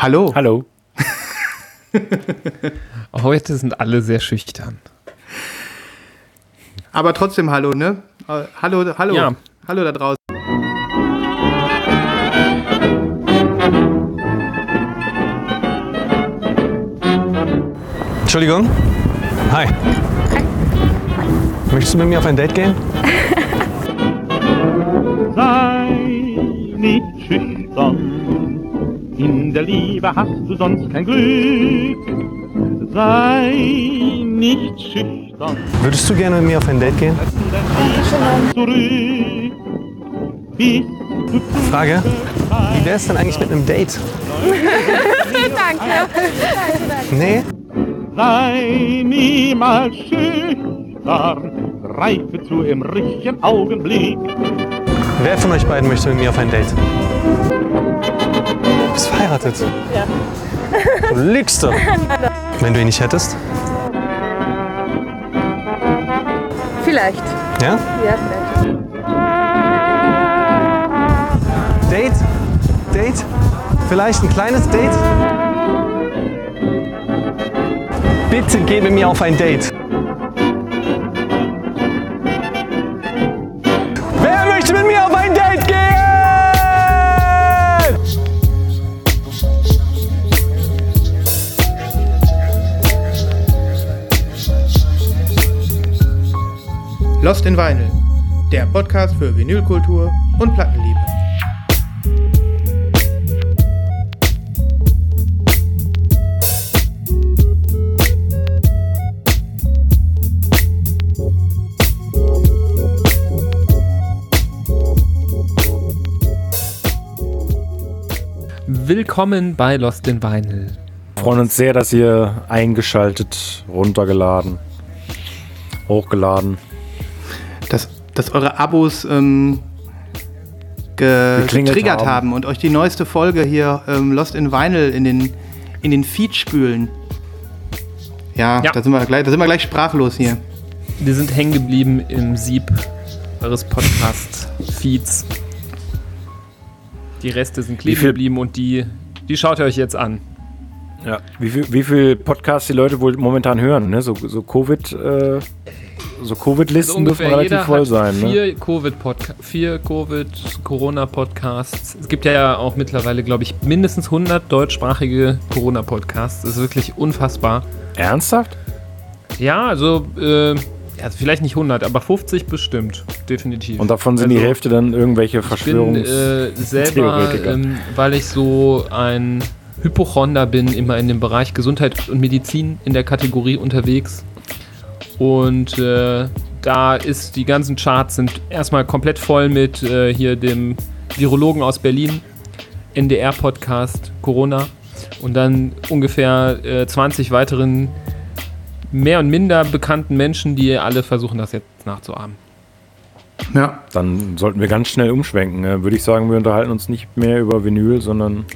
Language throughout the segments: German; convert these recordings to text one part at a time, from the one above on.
Hallo. Hallo. Heute sind alle sehr schüchtern. Aber trotzdem hallo, ne? Äh, hallo, hallo. Ja. Hallo da draußen. Entschuldigung. Hi. Möchtest du mit mir auf ein Date gehen? Sei nicht schüchtern, in der Liebe hast du sonst kein Glück. Sei nicht schüchtern, Würdest du gerne mit mir auf ein Date gehen? Frage. Wie wäre es denn eigentlich mit einem Date? Danke. Nee? sei niemals schüchtern, greife zu im richtigen Augenblick. Wer von euch beiden möchte mit mir auf ein Date? Verheiratet? Ja. Du lügst doch. Wenn du ihn nicht hättest? Vielleicht. Ja? Ja, vielleicht. Date? Date? Vielleicht ein kleines Date? Bitte geh mit mir auf ein Date. Lost in Vinyl, der Podcast für Vinylkultur und Plattenliebe. Willkommen bei Lost in Vinyl. Wir freuen uns sehr, dass ihr eingeschaltet, runtergeladen, hochgeladen. Dass, eure Abos ähm, ge Geklingelt getriggert haben. haben. und euch die neueste Folge hier ähm, Lost in Vinyl in den, in den Feed spülen. Ja, Ja. Da, sind wir gleich, da sind wir gleich sprachlos hier. Wir sind hängen geblieben im Sieb eures Podcast-Feeds. Die Reste sind kleben Wie viel- geblieben und die, die schaut ihr euch jetzt an. Ja. Wie viel, wie viel Podcasts die Leute wohl momentan hören, ne? So, so Covid, äh, so Covid-Listen dürfen relativ voll sein, ne? Also vier vier Covid-Corona-Podcasts. Es gibt ja auch mittlerweile, glaube ich, mindestens 100 deutschsprachige Corona-Podcasts. Das ist wirklich unfassbar. Ernsthaft? Ja, also, äh, ja, vielleicht nicht 100, aber 50 bestimmt. Definitiv. Und davon sind die Also- Hälfte dann irgendwelche Ich bin Verschwörungs... äh, selber, ähm, weil ich so ein Hypochonder bin, immer in dem Bereich Gesundheit und Medizin in der Kategorie unterwegs. Und äh, da ist die ganzen Charts sind erstmal komplett voll mit äh, hier dem Virologen aus Berlin, NDR-Podcast Corona und dann ungefähr äh, 20 weiteren mehr und minder bekannten Menschen, die alle versuchen, das jetzt nachzuahmen. Ja. Dann sollten wir ganz schnell umschwenken. Ne? Würde ich sagen, wir unterhalten uns nicht mehr über Vinyl, sondern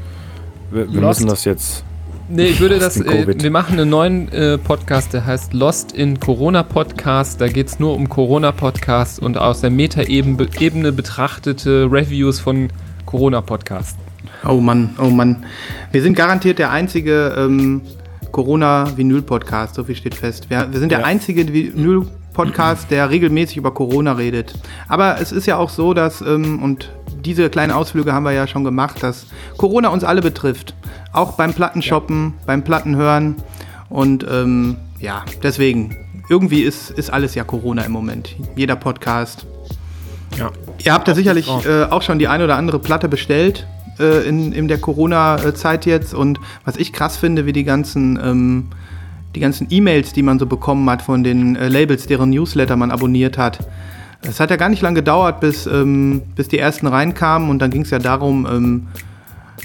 wir, wir müssen das jetzt... Nee, ich würde das. Äh, wir machen einen neuen äh, Podcast, der heißt Lost in Corona Podcast. Da geht es nur um Corona Podcast und aus der Meta-Ebene Ebene betrachtete Reviews von Corona Podcast. Oh Mann, oh Mann. Wir sind garantiert der einzige ähm, Corona-Vinyl-Podcast, so viel steht fest. Wir, wir sind der Ja. einzige Vinyl-Podcast, der regelmäßig über Corona redet. Aber es ist ja auch so, dass, ähm, und diese kleinen Ausflüge haben wir ja schon gemacht, dass Corona uns alle betrifft. Auch beim Plattenshoppen, beim Plattenhören. Und ähm, ja, deswegen, irgendwie ist, ist alles ja Corona im Moment. Jeder Podcast. Ja. Ihr habt ja sicherlich äh, auch schon die eine oder andere Platte bestellt äh, in, in der Corona-Zeit jetzt. Und was ich krass finde, wie die ganzen, ähm, die ganzen E-Mails, die man so bekommen hat von den äh, Labels, deren Newsletter man abonniert hat. Es hat ja gar nicht lange gedauert, bis, ähm, bis die ersten reinkamen und dann ging es ja darum, ähm,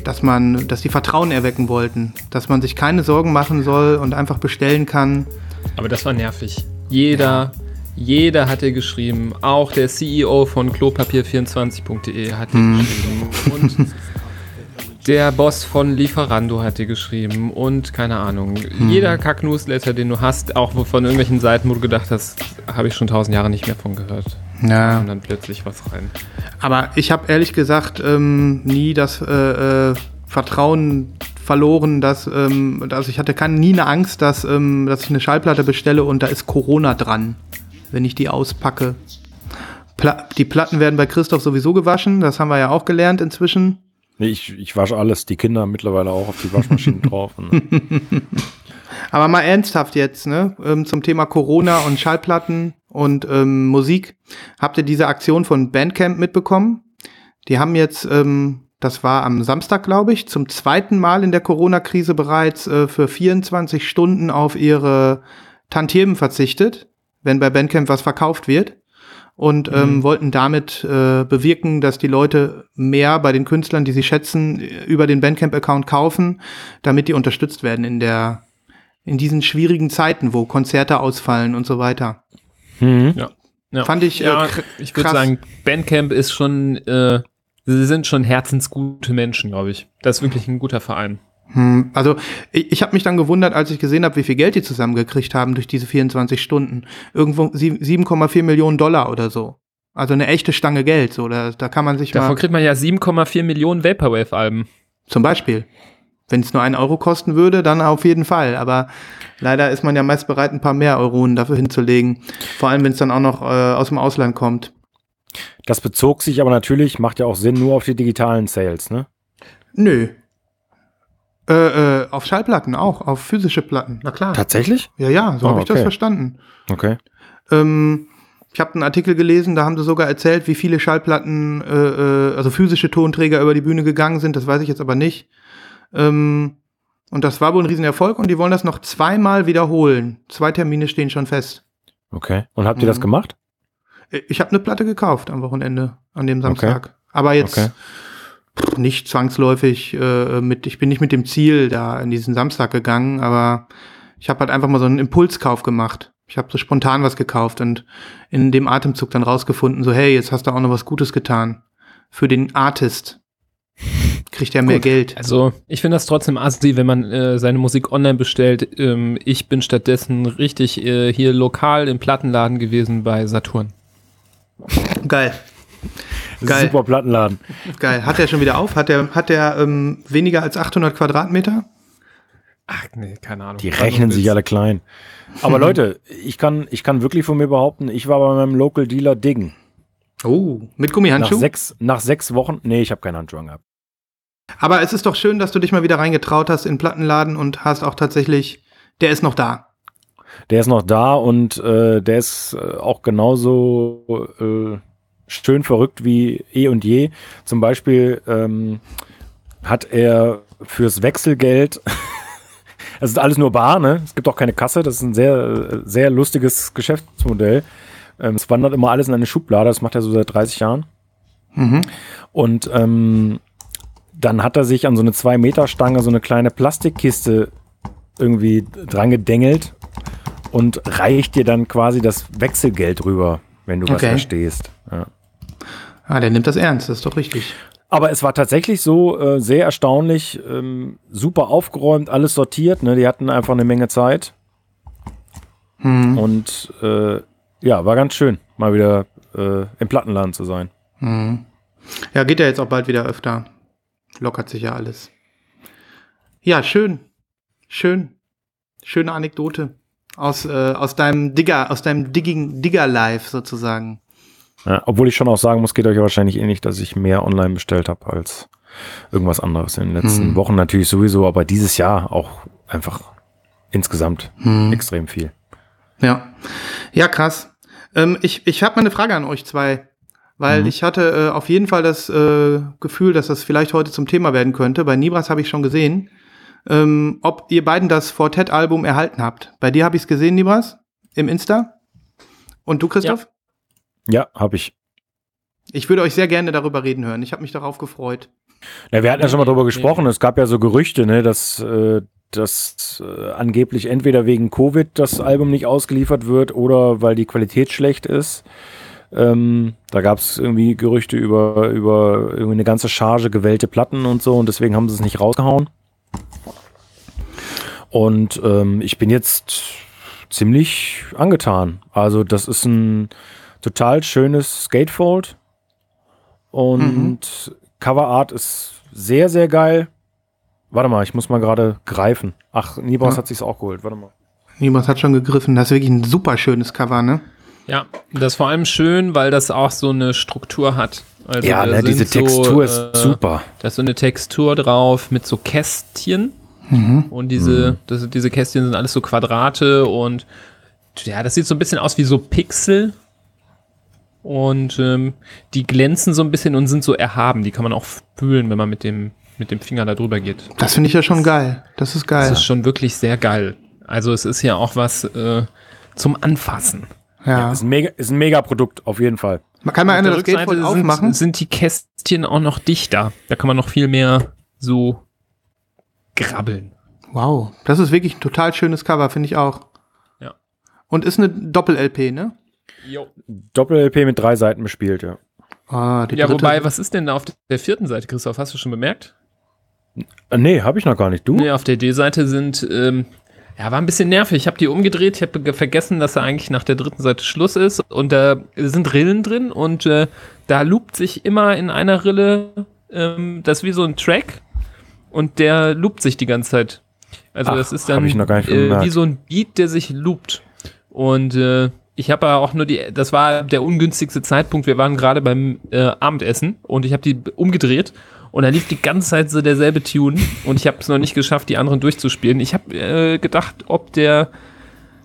dass man, dass die Vertrauen erwecken wollten, dass man sich keine Sorgen machen soll und einfach bestellen kann. Aber das war nervig. Jeder, jeder hat dir geschrieben. Auch der CEO von klopapier24.de hat dir geschrieben. Und der Boss von Lieferando hat dir geschrieben. Und keine Ahnung. Jeder Kack-Newsletter, den du hast, auch von irgendwelchen Seiten, wo du gedacht hast, habe ich schon tausend Jahre nicht mehr von gehört. Ja. Und dann plötzlich was rein. Aber ich habe ehrlich gesagt ähm, nie das äh, äh, Vertrauen verloren, dass, ähm, also ich hatte keine, nie eine Angst, dass, ähm, dass ich eine Schallplatte bestelle und da ist Corona dran, wenn ich die auspacke. Pla die Platten werden bei Christoph sowieso gewaschen, das haben wir ja auch gelernt inzwischen. Nee, ich, ich wasche alles, die Kinder mittlerweile auch auf die Waschmaschine drauf. Ne? Aber mal ernsthaft jetzt, ne? Ähm, zum Thema Corona und Schallplatten und ähm, Musik. Habt ihr diese Aktion von Bandcamp mitbekommen? Die haben jetzt, ähm, das war am Samstag, glaube ich, zum zweiten Mal in der Corona-Krise bereits äh, für 24 Stunden auf ihre Tantiemen verzichtet, wenn bei Bandcamp was verkauft wird. Und ähm, Mhm. wollten damit äh, bewirken, dass die Leute mehr bei den Künstlern, die sie schätzen, über den Bandcamp-Account kaufen, damit die unterstützt werden in der in diesen schwierigen Zeiten, wo Konzerte ausfallen und so weiter. Mhm. Ja. Fand ich, äh, ja, ich würde sagen, Bandcamp ist schon, äh, sie sind schon herzensgute Menschen, glaube ich. Das ist wirklich ein guter Verein. Hm, also ich, ich habe mich dann gewundert, als ich gesehen habe, wie viel Geld die zusammengekriegt haben durch diese 24 Stunden. Irgendwo sie- 7,4 Millionen Dollar oder so. Also eine echte Stange Geld. So, da, da kann man sich Davon mal kriegt man ja 7,4 Millionen Vaporwave-Alben. zum Beispiel, wenn es nur einen Euro kosten würde, dann auf jeden Fall. Aber leider ist man ja meist bereit, ein paar mehr Euronen dafür hinzulegen. Vor allem, wenn es dann auch noch äh, aus dem Ausland kommt. Das bezog sich aber natürlich, macht ja auch Sinn, nur auf die digitalen Sales, ne? Nö. Äh, äh, auf Schallplatten auch, auf physische Platten. Na klar. Tatsächlich? Ja, ja, so Ah, habe ich das okay. verstanden. Okay. Ähm, ich habe einen Artikel gelesen, da haben sie sogar erzählt, wie viele Schallplatten, äh, äh, also physische Tonträger über die Bühne gegangen sind. Das weiß ich jetzt aber nicht. Ähm, und das war wohl ein Riesenerfolg und die wollen das noch zweimal wiederholen. Zwei Termine stehen schon fest. Okay. Und habt ihr das Mhm. gemacht? Äh, Ich habe eine Platte gekauft am Wochenende, an dem Samstag. Aber jetzt Okay. Nicht zwangsläufig äh, mit, ich bin nicht mit dem Ziel da in diesen Samstag gegangen, aber ich habe halt einfach mal so einen Impulskauf gemacht. Ich habe so spontan was gekauft und in dem Atemzug dann rausgefunden, so hey, jetzt hast du auch noch was Gutes getan. Für den Artist kriegt er mehr Gut. Geld. Also, ich finde das trotzdem assi, wenn man äh, seine Musik online bestellt. Ähm, ich bin stattdessen richtig äh, hier lokal im Plattenladen gewesen bei Saturn. Geil, Geil. ein super Plattenladen. geil. Hat er schon wieder auf? Hat er hat er ähm, weniger als 800 Quadratmeter? Ach nee, keine Ahnung. Die rechnen sich alle klein. Aber Leute, ich kann, ich kann wirklich von mir behaupten, ich war bei meinem Local Dealer Diggen. Oh, mit Nach Gummihandschuh? sechs, nach sechs Wochen, nee, ich habe keinen Handschuh gehabt. Aber es ist doch schön, dass du dich mal wieder reingetraut hast in den Plattenladen und hast auch tatsächlich, der ist noch da. Der ist noch da und äh, der ist äh, auch genauso äh, schön verrückt wie eh und je. Zum Beispiel ähm, hat er fürs Wechselgeld, es ist alles nur bar, ne? Es gibt auch keine Kasse, das ist ein sehr, sehr lustiges Geschäftsmodell. Ähm, es wandert immer alles in eine Schublade, das macht er so seit 30 Jahren. Mhm. Und ähm, dann hat er sich an so eine 2-Meter-Stange so eine kleine Plastikkiste irgendwie dran gedengelt und reicht dir dann quasi das Wechselgeld rüber, wenn du was Okay. verstehst. Ja. Ah, der nimmt das ernst, das ist doch richtig. Aber es war tatsächlich so äh, sehr erstaunlich, ähm, super aufgeräumt, alles sortiert. Ne? Die hatten einfach eine Menge Zeit. Hm. Und äh, ja, war ganz schön, mal wieder äh, im Plattenladen zu sein. Hm. Ja, geht ja jetzt auch bald wieder öfter. Lockert sich ja alles. Ja, schön. Schön. Schöne Anekdote. Aus, äh, aus deinem Digger, aus deinem Digging, Digger-Life sozusagen. Ja, obwohl ich schon auch sagen muss, geht euch wahrscheinlich ähnlich, dass ich mehr online bestellt habe als irgendwas anderes in den letzten Hm. Wochen natürlich sowieso, aber dieses Jahr auch einfach insgesamt Hm. extrem viel. Ja. Ja, krass. Ähm, ich ich habe mal eine Frage an euch zwei. Weil Mhm. ich hatte äh, auf jeden Fall das äh, Gefühl, dass das vielleicht heute zum Thema werden könnte. Bei Nibras habe ich schon gesehen. Ähm, ob ihr beiden das Fortet-Album erhalten habt. Bei dir habe ich es gesehen, Nibras, im Insta. Und du, Christoph? Ja, habe ich. Ich würde euch sehr gerne darüber reden hören. Ich habe mich darauf gefreut. Ja, wir hatten ja schon mal drüber Nee, gesprochen. Es gab ja so Gerüchte, ne, dass, äh, dass äh, angeblich entweder wegen Covid das Album nicht ausgeliefert wird oder weil die Qualität schlecht ist. Ähm, da gab es irgendwie Gerüchte über, über irgendwie eine ganze Charge gewellte Platten und so und deswegen haben sie es nicht rausgehauen. Und ähm, ich bin jetzt ziemlich angetan. Also das ist ein total schönes Skatefold und Coverart ist sehr, sehr geil. Warte mal, ich muss mal gerade greifen. Ach, Nibos Ja. hat sich's auch geholt. Warte mal. Niemand hat schon gegriffen. Das ist wirklich ein super schönes Cover, ne? Ja, das ist vor allem schön, weil das auch so eine Struktur hat. Also ja, ne, diese sind so, Textur ist äh, super. Da ist so eine Textur drauf mit so Kästchen. Und diese, das, diese Kästchen sind alles so Quadrate und ja, das sieht so ein bisschen aus wie so Pixel. Und ähm, die glänzen so ein bisschen und sind so erhaben. Die kann man auch fühlen, wenn man mit dem, mit dem Finger da drüber geht. Das finde ich ja schon geil. Das ist geil. Das ist schon wirklich sehr geil. Also es ist ja auch was äh, zum Anfassen. ja. Ist ein mega, ist ein mega Produkt, auf jeden Fall. Man kann mal der das Gate voll Rückseite aufmachen. Sind, sind die Kästchen auch noch dichter. Da kann man noch viel mehr so grabbeln. Wow, das ist wirklich ein total schönes Cover, finde ich auch. Ja. Und ist eine Doppel-LP, ne? Doppel-LP mit drei Seiten bespielt, ja. Ah, die Ja, dritte- wobei, was ist denn da auf der vierten Seite, Christoph? Hast du schon bemerkt? Äh, nee, habe ich noch gar nicht. Du? Nee, auf der D-Seite sind, ähm, ja, war ein bisschen nervig. Ich habe die umgedreht. Ich habe vergessen, dass da eigentlich nach der dritten Seite Schluss ist. Und da sind Rillen drin und äh, da loopt sich immer in einer Rille, ähm, das ist wie so ein Track und der loopt sich die ganze Zeit. Also Ach, das ist dann ich noch gar nicht äh, wie so ein Beat, der sich loopt. Und äh, ich habe ja auch nur die, das war der ungünstigste Zeitpunkt. Wir waren gerade beim äh, Abendessen und ich habe die umgedreht und da lief die ganze Zeit so derselbe Tune und ich habe es noch nicht geschafft, die anderen durchzuspielen. Ich habe äh, gedacht, ob der,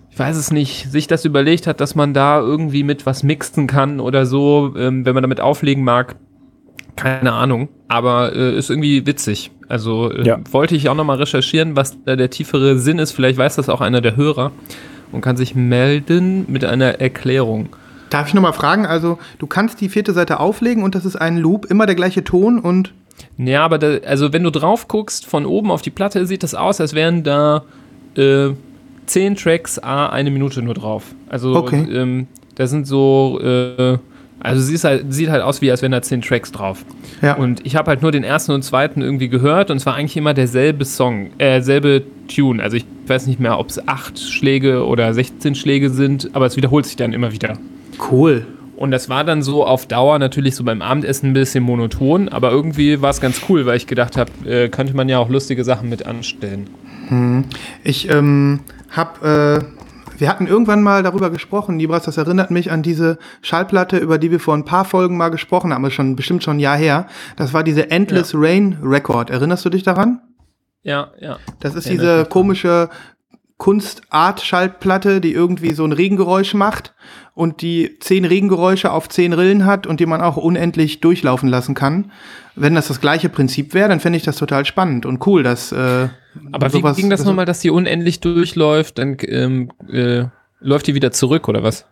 ich weiß es nicht, sich das überlegt hat, dass man da irgendwie mit was mixen kann oder so, ähm, wenn man damit auflegen mag. Keine Ahnung, aber äh, ist irgendwie witzig. Also äh, Ja. wollte ich auch nochmal recherchieren, was da der tiefere Sinn ist. Vielleicht weiß das auch einer der Hörer und kann sich melden mit einer Erklärung. Darf ich nochmal fragen? Also, du kannst die vierte Seite auflegen und das ist ein Loop, immer der gleiche Ton und. Ja, aber da, also wenn du drauf guckst, von oben auf die Platte, sieht das aus, als wären da äh, zehn Tracks, a eine Minute nur drauf. Also Okay. ähm, da sind so, äh, also sie halt, sieht halt aus, wie als wären da zehn Tracks drauf. Ja. Und ich habe halt nur den ersten und zweiten irgendwie gehört und es war eigentlich immer derselbe Song, äh, selbe Tune. Also ich weiß nicht mehr, ob es acht Schläge oder 16 Schläge sind, aber es wiederholt sich dann immer wieder. cool. Und das war dann so auf Dauer natürlich so beim Abendessen ein bisschen monoton, aber irgendwie war es ganz cool, weil ich gedacht habe, äh, könnte man ja auch lustige Sachen mit anstellen. Ich ähm, hab, äh, wir hatten irgendwann mal darüber gesprochen, Libras, das erinnert mich an diese Schallplatte, über die wir vor ein paar Folgen mal gesprochen haben, das ist schon bestimmt schon ein Jahr her. Das war diese Endless Rain Record. Erinnerst du dich daran? Ja, ja. Das ist diese komische Kunstart-Schallplatte, die irgendwie so ein Regengeräusch macht und die zehn Regengeräusche auf zehn Rillen hat und die man auch unendlich durchlaufen lassen kann. Wenn das das gleiche Prinzip wäre, dann fände ich das total spannend und cool, dass äh, Aber wie sowas- ging das so- nochmal, dass die unendlich durchläuft, dann ähm, äh, läuft die wieder zurück oder was?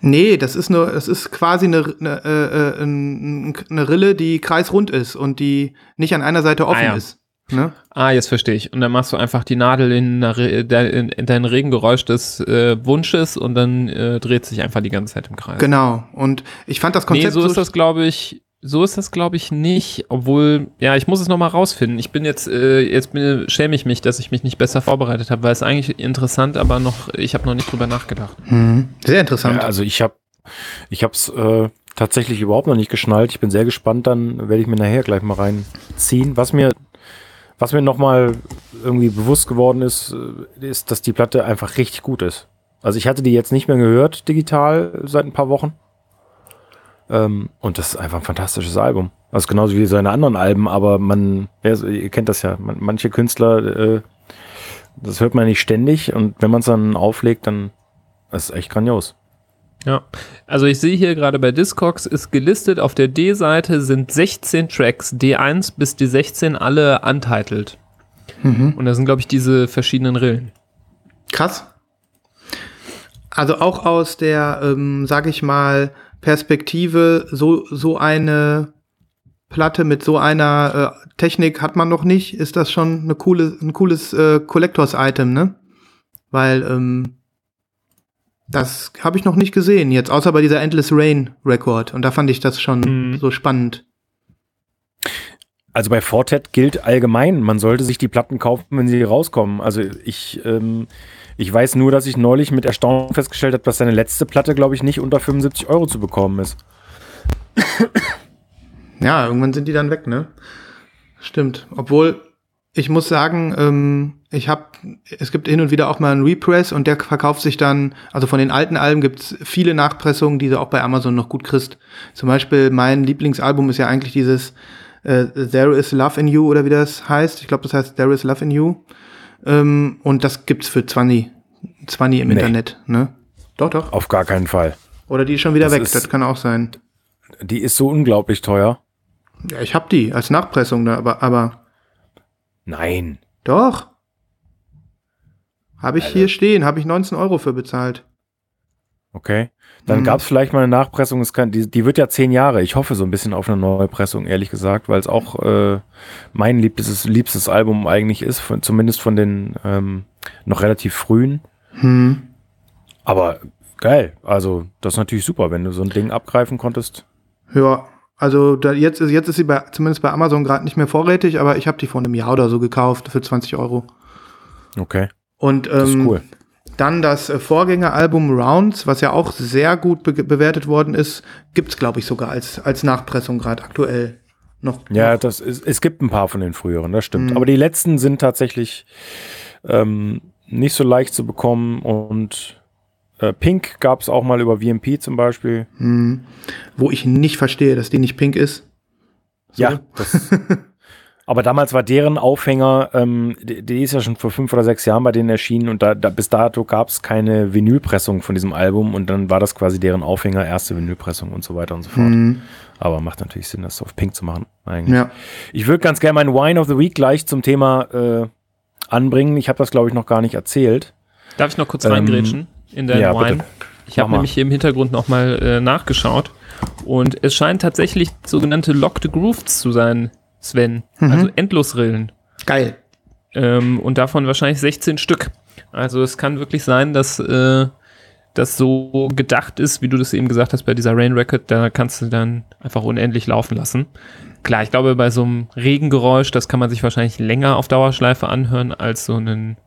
Nee, das ist nur, das ist quasi eine, eine, äh, äh, ein- eine Rille, die kreisrund ist und die nicht an einer Seite offen Ah, ja. ist. Ne? Ah, jetzt verstehe ich. Und dann machst du einfach die Nadel in, in, in dein Regengeräusch des äh, Wunsches und dann äh, dreht sich einfach die ganze Zeit im Kreis. Genau. Und ich fand das Nee, Konzept so ist das, glaube ich. So ist das, glaube ich, nicht. Obwohl, ja, ich muss es nochmal rausfinden. Ich bin jetzt, äh, jetzt bin, schäme ich mich, dass ich mich nicht besser vorbereitet habe, weil es eigentlich interessant, aber noch, ich habe noch nicht drüber nachgedacht. Mhm. Sehr interessant. Ja, also ich habe ich hab's äh, tatsächlich überhaupt noch nicht geschnallt. Ich bin sehr gespannt, dann werde ich mir nachher gleich mal reinziehen. Was mir, was mir nochmal irgendwie bewusst geworden ist, äh, ist, dass die Platte einfach richtig gut ist. Also ich hatte die jetzt nicht mehr gehört, digital, seit ein paar Wochen. Ähm, und das ist einfach ein fantastisches Album. Also genauso wie seine anderen Alben, aber man, ja, ihr kennt das ja, man, manche Künstler, äh, das hört man nicht ständig und wenn man es dann auflegt, dann ist es echt grandios. Ja, also ich sehe hier gerade bei Discogs ist gelistet, auf der D-Seite sind 16 Tracks, D1 bis D16 alle untitled. Mhm. Und da sind, glaube ich, diese verschiedenen Rillen. Krass. Also auch aus der, ähm, sag ich mal, Perspektive, so, so eine Platte mit so einer äh, Technik hat man noch nicht, ist das schon eine coole, ein cooles äh, Collectors-Item, ne? Weil, ähm, das habe ich noch nicht gesehen jetzt, außer bei dieser Endless Rain Record. Und da fand ich das schon Mhm. so spannend. Also bei Fortet gilt allgemein, man sollte sich die Platten kaufen, wenn sie rauskommen. Also ich, ähm, ich weiß nur, dass ich neulich mit Erstaunen festgestellt habe, dass seine letzte Platte, glaube ich, nicht unter 75 Euro zu bekommen ist. Ja, irgendwann sind die dann weg, ne? Stimmt. Obwohl, Ich muss sagen, ähm, ich habe, es gibt hin und wieder auch mal einen Repress und der verkauft sich dann, also von den alten Alben gibt's viele Nachpressungen, die du auch bei Amazon noch gut kriegst. Zum Beispiel mein Lieblingsalbum ist ja eigentlich dieses äh, There is Love in You oder wie das heißt. Ich glaube, das heißt There is Love in You. Ähm, und das gibt's für 20, 20 im Nee. Internet, ne? Doch, doch. Auf gar keinen Fall. Oder die ist schon wieder Das weg, ist- das kann auch sein. Die ist so unglaublich teuer. Ja, ich hab die als Nachpressung da, aber, aber Nein. doch. Habe ich hier stehen, habe ich 19 Euro für bezahlt. Okay. Dann Mhm. gab es vielleicht mal eine Nachpressung. Es kann, die, die wird ja zehn Jahre. Ich hoffe so ein bisschen auf eine neue Pressung, ehrlich gesagt, weil es auch äh, mein liebstes, liebstes Album eigentlich ist, von, zumindest von den ähm, noch relativ frühen. Hm. Aber geil. Also, das ist natürlich super, wenn du so ein Ding abgreifen konntest. Ja, also da, jetzt, ist, jetzt ist sie bei, zumindest bei Amazon gerade nicht mehr vorrätig, aber ich habe die vor einem Jahr oder so gekauft für 20 Euro. Okay. Und ähm, Das cool. dann das äh, Vorgängeralbum Rounds, was ja auch sehr gut be bewertet worden ist, gibt's glaube ich sogar als, als Nachpressung gerade aktuell noch. Ja, noch. das ist, es gibt ein paar von den früheren, das stimmt. Mhm. Aber die letzten sind tatsächlich ähm, nicht so leicht zu bekommen und äh, Pink gab es auch mal über VMP zum Beispiel. Hm. Wo ich nicht verstehe, dass die nicht pink ist. So. Ja, das, aber damals war deren Aufhänger, ähm, die, die ist ja schon vor fünf oder sechs Jahren bei denen erschienen und da, da bis dato gab es keine Vinylpressung von diesem Album und dann war das quasi deren Aufhänger, erste Vinylpressung und so weiter und so fort. Hm. Aber macht natürlich Sinn, das auf Pink zu machen. Eigentlich. Ja. Ich würde ganz gerne meinen Wine of the Week gleich zum Thema äh, anbringen. Ich habe das, glaube ich, noch gar nicht erzählt. Darf ich noch kurz Ähm, reingrätschen in deinen ja, Wine? bitte. Ich habe nämlich hier im Hintergrund nochmal äh, nachgeschaut und es scheint tatsächlich sogenannte Locked Grooves zu sein, Sven. Mhm. Also Endlosrillen. Geil. Ähm, und davon wahrscheinlich 16 Stück. Also es kann wirklich sein, dass äh, das so gedacht ist, wie du das eben gesagt hast bei dieser Rain Record, da kannst du dann einfach unendlich laufen lassen. Klar, ich glaube, bei so einem Regengeräusch, das kann man sich wahrscheinlich länger auf Dauerschleife anhören als so einen,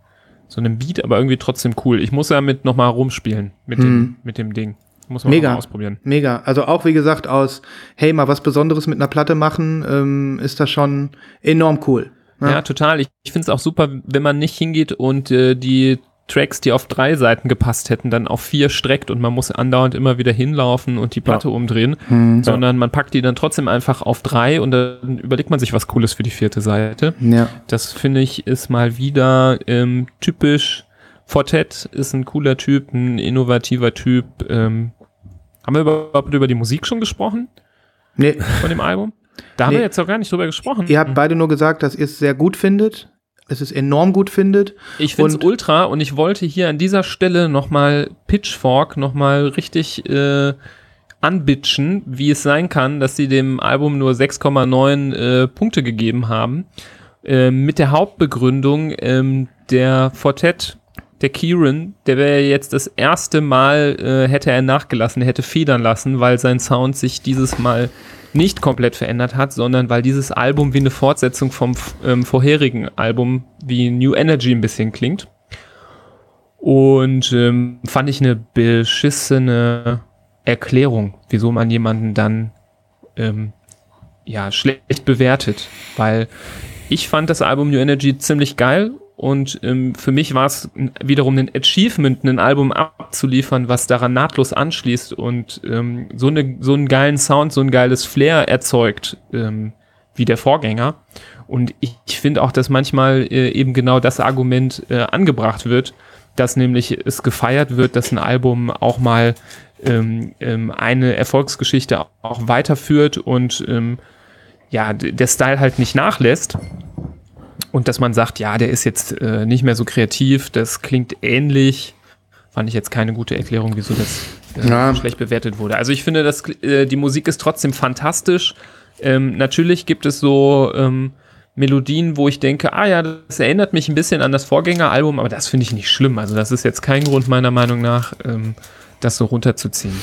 so einen Beat, aber irgendwie trotzdem cool. Ich muss damit nochmal rumspielen mit, dem, Hm. mit dem Ding. Muss man Mega. ausprobieren. Mega. Also auch wie gesagt aus, hey, mal was Besonderes mit einer Platte machen, ähm, ist das schon enorm cool. Ja, Ja. total. Ich, ich finde es auch super, wenn man nicht hingeht und äh, die Tracks, die auf drei Seiten gepasst hätten, dann auf vier streckt und man muss andauernd immer wieder hinlaufen und die Platte umdrehen, Hm. sondern man packt die dann trotzdem einfach auf drei und dann überlegt man sich was Cooles für die vierte Seite. Ja. Das finde ich ist mal wieder ähm, typisch. Fortet ist ein cooler Typ, ein innovativer Typ. Ähm, haben wir überhaupt über die Musik schon gesprochen Nee, von dem Album? Da haben Nee. wir jetzt auch gar nicht drüber gesprochen. ihr habt beide nur gesagt, dass ihr es sehr gut findet, dass ihr es enorm gut findet. Ich finde es ultra und ich wollte hier an dieser Stelle nochmal Pitchfork nochmal richtig äh, anbitchen, wie es sein kann, dass sie dem Album nur 6,9 äh, Punkte gegeben haben. Ähm, mit der Hauptbegründung, ähm, der Fortet, der Kieran, der wäre jetzt das erste Mal, äh, hätte er nachgelassen, hätte federn lassen, weil sein Sound sich dieses Mal nicht komplett verändert hat, sondern weil dieses Album wie eine Fortsetzung vom ähm, vorherigen Album wie New Energy ein bisschen klingt. Und ähm, fand ich eine beschissene Erklärung, wieso man jemanden dann ähm, ja schlecht bewertet, weil ich fand das Album New Energy ziemlich geil und ähm, für mich war es wiederum ein Achievement, ein Album abzuliefern, was daran nahtlos anschließt und ähm, so, eine, so einen geilen Sound, so ein geiles Flair erzeugt ähm, wie der Vorgänger. Und ich, ich finde auch, dass manchmal äh, eben genau das Argument äh, angebracht wird, dass nämlich es gefeiert wird, dass ein Album auch mal ähm, ähm, eine Erfolgsgeschichte auch weiterführt und ähm, ja, der Style halt nicht nachlässt. Und dass man sagt, ja, der ist jetzt äh, nicht mehr so kreativ, das klingt ähnlich. Fand ich jetzt keine gute Erklärung, wieso das äh, Ja. schlecht bewertet wurde. Also ich finde, dass äh, die Musik ist trotzdem fantastisch. Ähm, natürlich gibt es so ähm, Melodien, wo ich denke, ah ja, das erinnert mich ein bisschen an das Vorgängeralbum, aber das finde ich nicht schlimm. Also das ist jetzt kein Grund meiner Meinung nach, ähm, das so runterzuziehen.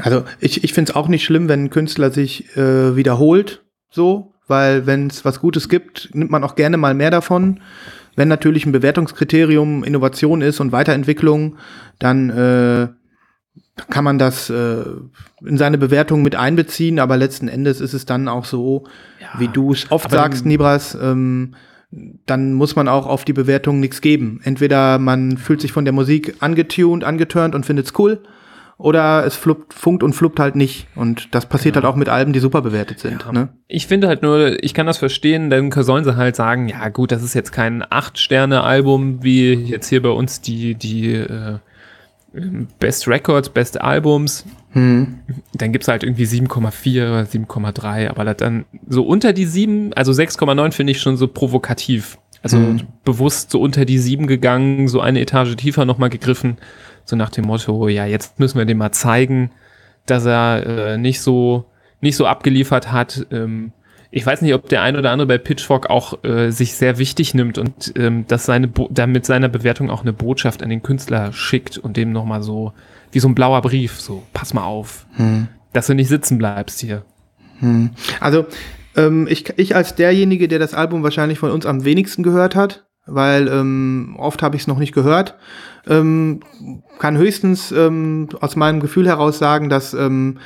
Also ich, ich finde es auch nicht schlimm, wenn ein Künstler sich äh, wiederholt, so, weil wenn es was Gutes gibt, nimmt man auch gerne mal mehr davon. Wenn natürlich ein Bewertungskriterium Innovation ist und Weiterentwicklung, dann äh, kann man das äh, in seine Bewertung mit einbeziehen, aber letzten Endes ist es dann auch so, wie du es oft sagst, Nibras, ähm, dann muss man auch auf die Bewertung nichts geben. Entweder man fühlt sich von der Musik angetuned, angeturnt und findet's cool, oder es fluppt, funkt und fluppt halt nicht. Und das passiert halt auch mit Alben, die super bewertet sind. Ne? Ich finde halt nur, ich kann das verstehen, dann sollen sie halt sagen, ja gut, das ist jetzt kein Acht-Sterne-Album, wie jetzt hier bei uns die, die äh, Best Records, Best Albums. Hm. Dann gibt's halt irgendwie 7,4 oder 7,3, aber dann so unter die 7, also 6,9 finde ich schon so provokativ. Also Hm. bewusst so unter die 7 gegangen, so eine Etage tiefer nochmal gegriffen, so nach dem Motto, ja, jetzt müssen wir dem mal zeigen, dass er äh, nicht so nicht so abgeliefert hat. Ähm, ich weiß nicht, ob der ein oder andere bei Pitchfork auch äh, sich sehr wichtig nimmt und ähm, dass seine Bo damit seiner Bewertung auch eine Botschaft an den Künstler schickt und dem nochmal so wie so ein blauer Brief, so pass mal auf, Hm. dass du nicht sitzen bleibst hier. Hm. Also ähm, ich, ich als derjenige, der das Album wahrscheinlich von uns am wenigsten gehört hat, weil ähm, oft habe ich es noch nicht gehört, ähm, kann höchstens ähm, aus meinem Gefühl heraus sagen, dass, ähm,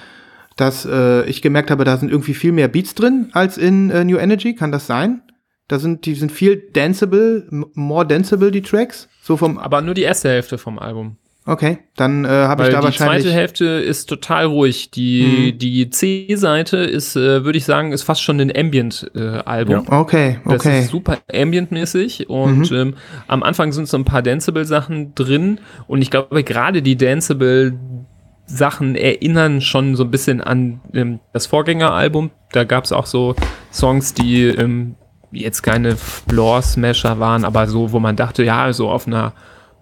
dass äh, ich gemerkt habe, da sind irgendwie viel mehr Beats drin als in äh, New Energy. Kann das sein? Da sind die sind viel danceable, more danceable die Tracks. So vom Aber nur die erste Hälfte vom Album. Okay, dann äh, habe ich da die wahrscheinlich. zweite Hälfte ist total ruhig. Die, Mhm. die C-Seite ist, äh, würde ich sagen, ist fast schon ein Ambient-Album. Okay, Das okay. ist super ambient-mäßig und Mhm. ähm, am Anfang sind so ein paar Danceable-Sachen drin und ich glaube, gerade die Danceable-Sachen erinnern schon so ein bisschen an ähm, das Vorgängeralbum. Da gab es auch so Songs, die ähm, jetzt keine Floor-Smasher waren, aber so, wo man dachte, ja, so auf einer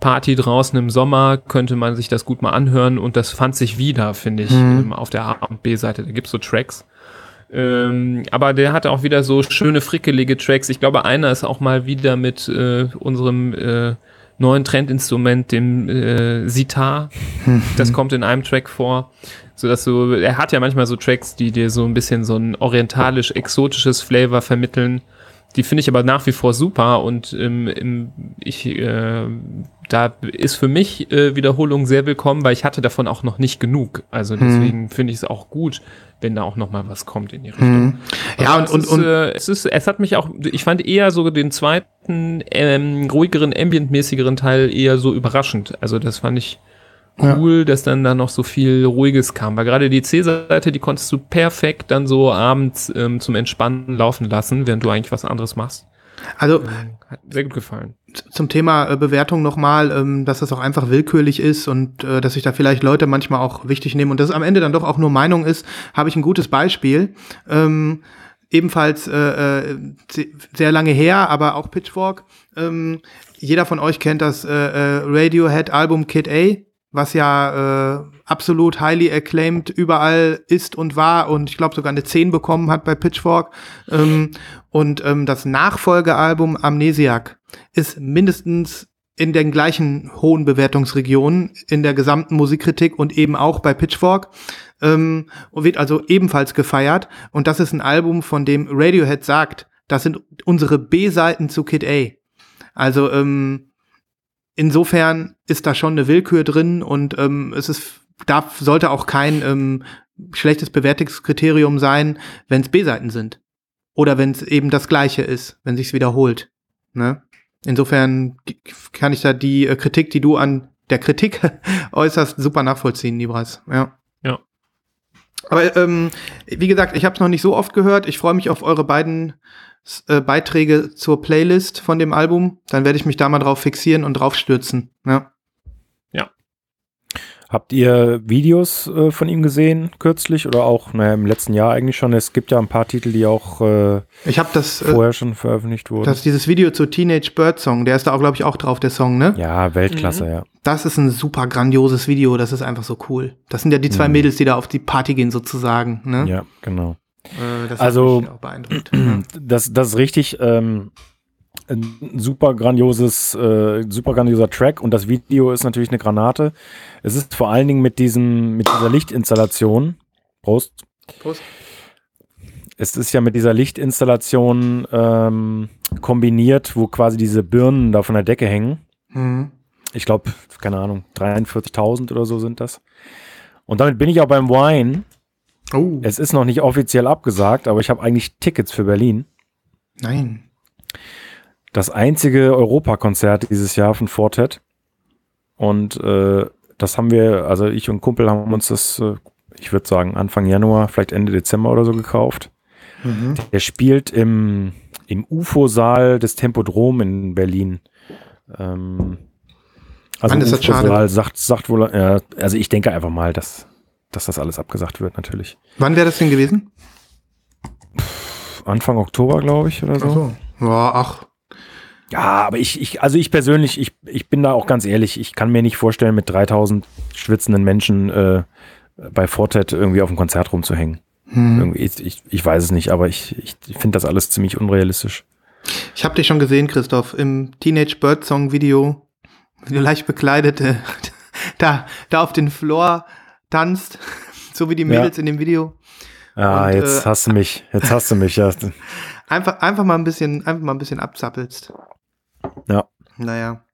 Party draußen im Sommer könnte man sich das gut mal anhören und das fand sich wieder, finde ich, Mhm. ähm, auf der A und B-Seite. Da gibt's so Tracks. Ähm, aber der hatte auch wieder so schöne, frickelige Tracks. Ich glaube, einer ist auch mal wieder mit äh, unserem äh, neuen Trendinstrument, dem äh, Sitar. Das kommt in einem Track vor. So dass du, er hat ja manchmal so Tracks, die dir so ein bisschen so ein orientalisch-exotisches Flavor vermitteln. Die finde ich aber nach wie vor super und ähm, im, ich, äh, da ist für mich äh, Wiederholung sehr willkommen, weil ich hatte davon auch noch nicht genug. Also deswegen finde ich es auch gut, wenn da auch noch mal was kommt in die Richtung. Mhm. Ja, und, es und, ist, und äh, es ist, es hat mich auch, ich fand eher so den zweiten, ähm, ruhigeren, ambientmäßigeren Teil eher so überraschend. Also das fand ich cool, dass dann da noch so viel Ruhiges kam. Weil gerade die C-Seite, die konntest du perfekt dann so abends ähm, zum Entspannen laufen lassen, während du eigentlich was anderes machst. also Hat sehr gut gefallen. Zum Thema äh, Bewertung nochmal, ähm, dass das auch einfach willkürlich ist und äh, dass sich da vielleicht Leute manchmal auch wichtig nehmen und das am Ende dann doch auch nur Meinung ist, habe ich ein gutes Beispiel. Ähm, ebenfalls äh, äh, se- sehr lange her, aber auch Pitchfork. Ähm, jeder von euch kennt das äh, Radiohead-Album Kid A, was ja äh, absolut highly acclaimed überall ist und war und ich glaube sogar eine 10 bekommen hat bei Pitchfork. Ähm, und ähm, das Nachfolgealbum Amnesiac ist mindestens in den gleichen hohen Bewertungsregionen in der gesamten Musikkritik und eben auch bei Pitchfork ähm, wird also ebenfalls gefeiert. Und das ist ein Album, von dem Radiohead sagt, das sind unsere B-Seiten zu Kid A. Also ähm, insofern ist da schon eine Willkür drin und ähm, es ist darf sollte auch kein ähm, schlechtes Bewertungskriterium sein, wenn es B-Seiten sind oder wenn es eben das Gleiche ist, wenn sich's wiederholt. Ne? Insofern kann ich da die äh, Kritik, die du an der Kritik äußerst, super nachvollziehen, Libras. Ja. Ja. Aber ähm, wie gesagt, ich habe es noch nicht so oft gehört. Ich freue mich auf eure beiden äh, Beiträge zur Playlist von dem Album. Dann werde ich mich da mal drauf fixieren und drauf stürzen. Ja. Habt ihr Videos äh, von ihm gesehen kürzlich oder auch naja, im letzten Jahr eigentlich schon? Es gibt ja ein paar Titel, die auch äh, Ich habe das, äh, vorher schon veröffentlicht wurden. das dieses Video zu Teenage Bird Song. Der ist da auch, glaube ich, auch drauf, der Song, ne? ja, Weltklasse, ja. Das ist ein super grandioses Video. Das ist einfach so cool. Das sind ja die zwei Mhm. Mädels, die da auf die Party gehen, sozusagen. Ne? Ja, genau. Äh, das Also-. Das, das ist richtig ähm, ein super grandioses, äh, super grandioser Track und das Video ist natürlich eine Granate. Es ist vor allen Dingen mit diesem, mit dieser Lichtinstallation. Prost. Prost. Es ist ja mit dieser Lichtinstallation ähm, kombiniert, wo quasi diese Birnen da von der Decke hängen. Mhm. Ich glaube, keine Ahnung, 43.000 oder so sind das. Und damit bin ich auch beim Wine. Oh, Es ist noch nicht offiziell abgesagt, aber ich habe eigentlich Tickets für Berlin. nein. das einzige Europakonzert dieses Jahr von Fortet. Und äh, das haben wir, also ich und Kumpel haben uns das, äh, ich würde sagen, Anfang Januar, vielleicht Ende Dezember oder so gekauft. Mhm. Der spielt im, im UFO-Saal des Tempodrom in Berlin. Ähm, also Mann, ist das schade. Sagt, sagt wohl, ja, also ich denke einfach mal, dass, dass das alles abgesagt wird, natürlich. Wann wäre das denn gewesen? Anfang Oktober, glaube ich, oder so. Ach so. Ja, ach. Ja, aber ich, ich, also ich persönlich, ich, ich bin da auch ganz ehrlich, ich kann mir nicht vorstellen, mit 3000 schwitzenden Menschen äh, bei Fortet irgendwie auf dem Konzert rumzuhängen. Hm. Ich, ich, ich weiß es nicht, aber ich, ich finde das alles ziemlich unrealistisch. Ich habe dich schon gesehen, Christoph, im Teenage Bird Song Video, wie du leicht bekleidet äh, da, da auf den Floor tanzt, so wie die Mädels in dem Video. Ja, Und, jetzt äh, hast du mich, jetzt hast du mich, ja. Einfach, einfach mal ein bisschen, einfach mal ein bisschen abzappelst. Ja. Naja.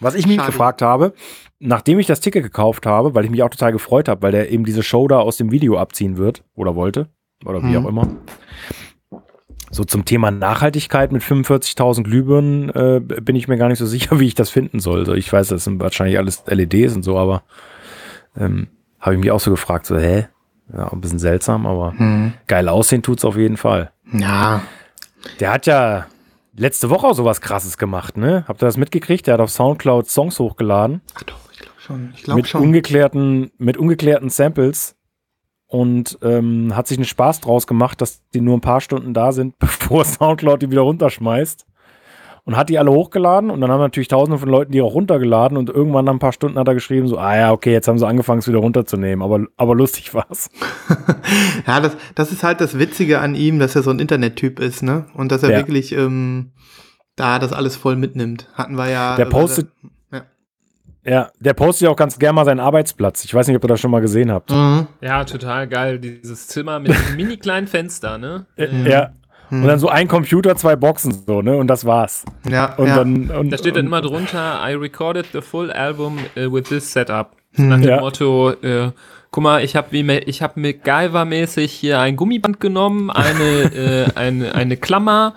Was ich mich Schade. gefragt habe, nachdem ich das Ticket gekauft habe, weil ich mich auch total gefreut habe, weil der eben diese Show da aus dem Video abziehen wird oder wollte oder wie Mhm. auch immer. So zum Thema Nachhaltigkeit mit 45.000 Glühbirnen äh, bin ich mir gar nicht so sicher, wie ich das finden soll. Also ich weiß, das sind wahrscheinlich alles LEDs und so, aber ähm, habe ich mich auch so gefragt, so hä? Ja, ein bisschen seltsam, aber Hm. geil aussehen tut's auf jeden Fall. Ja. Der hat ja letzte Woche auch sowas krasses gemacht, ne? Habt ihr das mitgekriegt? Der hat auf Soundcloud Songs hochgeladen Ach doch, ich glaube schon. Ich glaube mit schon. ungeklärten, mit ungeklärten Samples und ähm, hat sich einen Spaß draus gemacht, dass die nur ein paar Stunden da sind, bevor Soundcloud die wieder runterschmeißt. Und hat die alle hochgeladen und dann haben natürlich tausende von Leuten die auch runtergeladen und irgendwann nach ein paar Stunden hat er geschrieben, so, ah ja, okay, jetzt haben sie angefangen, es wieder runterzunehmen, aber, aber lustig war's. Ja, das, das ist halt das Witzige an ihm, dass er so ein Internettyp ist, ne? Und dass er Ja. wirklich ähm, da das alles voll mitnimmt. Hatten wir ja. Der äh, postet- Ja. Ja, der postet ja auch ganz gerne mal seinen Arbeitsplatz. Ich weiß nicht, ob ihr das schon mal gesehen habt. Mhm. Ja, total geil. Dieses Zimmer mit diesem mini kleinen Fenster, ne? Äh, Ja. Und dann so ein Computer, zwei Boxen, so, ne? Und das war's. Ja, Und ja. dann. Und, Da steht dann immer drunter, I recorded the full album uh, with this setup. Nach dem Ja. Motto, äh, guck mal, ich habe ich hab MacGyver-mäßig hier ein Gummiband genommen, eine, äh, eine, eine Klammer,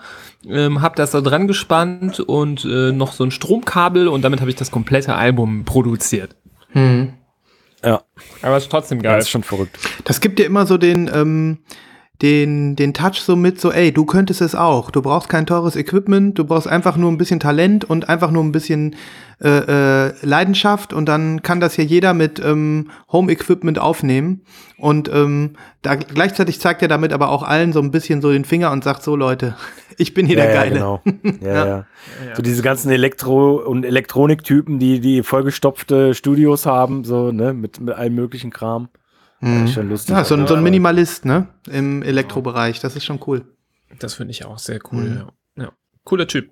ähm, habe das da dran gespannt und äh, noch so ein Stromkabel und damit habe ich das komplette Album produziert. Mhm. Ja, Aber es ist trotzdem das geil. ist schon verrückt. Das gibt dir immer so den, ähm, den, den Touch so mit, so, ey, du könntest es auch. Du brauchst kein teures Equipment, du brauchst einfach nur ein bisschen Talent und einfach nur ein bisschen äh, äh, Leidenschaft und dann kann das hier jeder mit ähm, Home-Equipment aufnehmen. Und ähm, da gleichzeitig zeigt er damit aber auch allen so ein bisschen so den Finger und sagt so, Leute, ich bin hier der Geile. genau. Ja, Ja. ja. So diese ganzen Elektro- und Elektroniktypen, die, die vollgestopfte Studios haben, so, ne, mit, mit allem möglichen Kram. Mhm. schon lustig. Ja, so, ein- so ein Minimalist, ne? Im Elektrobereich. Das ist schon cool. Das finde ich auch sehr cool. Mhm. Ja. ja. Cooler Typ.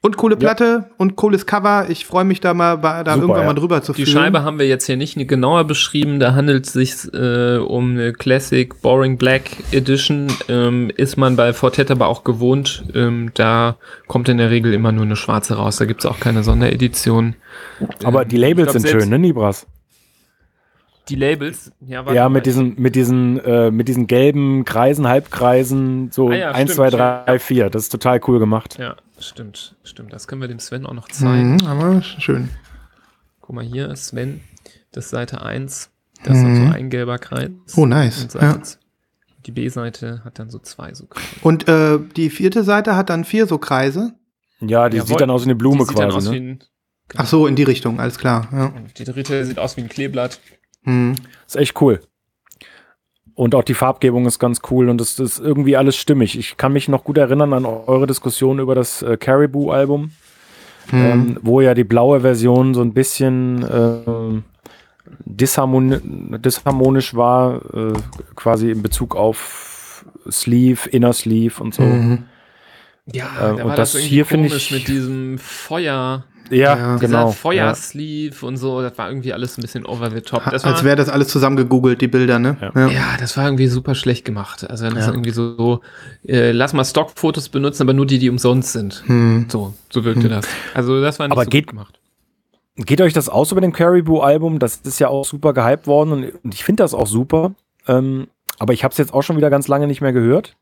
Und coole Platte und cooles Cover. Ich freue mich da mal, da Super, irgendwann ja. mal drüber zu Die fühlen. Scheibe haben wir jetzt hier nicht genauer beschrieben. Da handelt es sich äh, um eine Classic Boring Black Edition. Ähm, ist man bei Fortet aber auch gewohnt. Ähm, da kommt in der Regel immer nur eine schwarze raus. Da gibt es auch keine Sonderedition. Aber Ähm, die Labels ich glaub, sind schön, ne, Nibras? Die Labels, ja, Ja, mit diesen, mit diesen, äh, mit diesen gelben Kreisen, Halbkreisen, so Ah ja, 1, stimmt, 2, 3, ja. 4. Das ist total cool gemacht. Ja, stimmt, stimmt. Das können wir dem Sven auch noch zeigen. Mhm, aber schön. Guck mal hier, Sven, das ist Seite 1. Das ist Mhm. so ein gelber Kreis. Oh, nice. Und Ja. Die B-Seite hat dann so zwei so Kreise. Und äh, die vierte Seite hat dann vier so Kreise. Ja, die Jawohl. sieht dann aus wie eine Blume Die sieht dann aus quasi, wie ne? ein, Ach so, in die Richtung, alles klar. Ja. Die dritte sieht aus wie ein Kleeblatt. Mhm. Ist echt cool. Und auch die Farbgebung ist ganz cool und es ist irgendwie alles stimmig. Ich kann mich noch gut erinnern an eure Diskussion über das äh, Caribou-Album, Mhm. ähm, wo ja die blaue Version so ein bisschen ähm, disharmoni disharmonisch war, äh, quasi in Bezug auf Sleeve, Inner Sleeve und so. Mhm. Ja, Ähm, da und war das das, hier finde ich- mit diesem Feuer, Ja, Ja. dieser genau. Ja. Feuersleeve und so. Das war irgendwie alles ein bisschen over the top. Das Als wäre das alles zusammen gegoogelt, die Bilder, ne? Ja. ja, das war irgendwie super schlecht gemacht. Also das Ja. ist irgendwie so, so äh, lass mal Stockfotos benutzen, aber nur die, die umsonst sind. Hm. So, so wirkte das. Also das war nicht Aber so geht- gut gemacht. Geht euch das aus über dem Caribou-Album? Das ist ja auch super gehypt worden und und ich finde das auch super. Ähm, aber ich habe es jetzt auch schon wieder ganz lange nicht mehr gehört.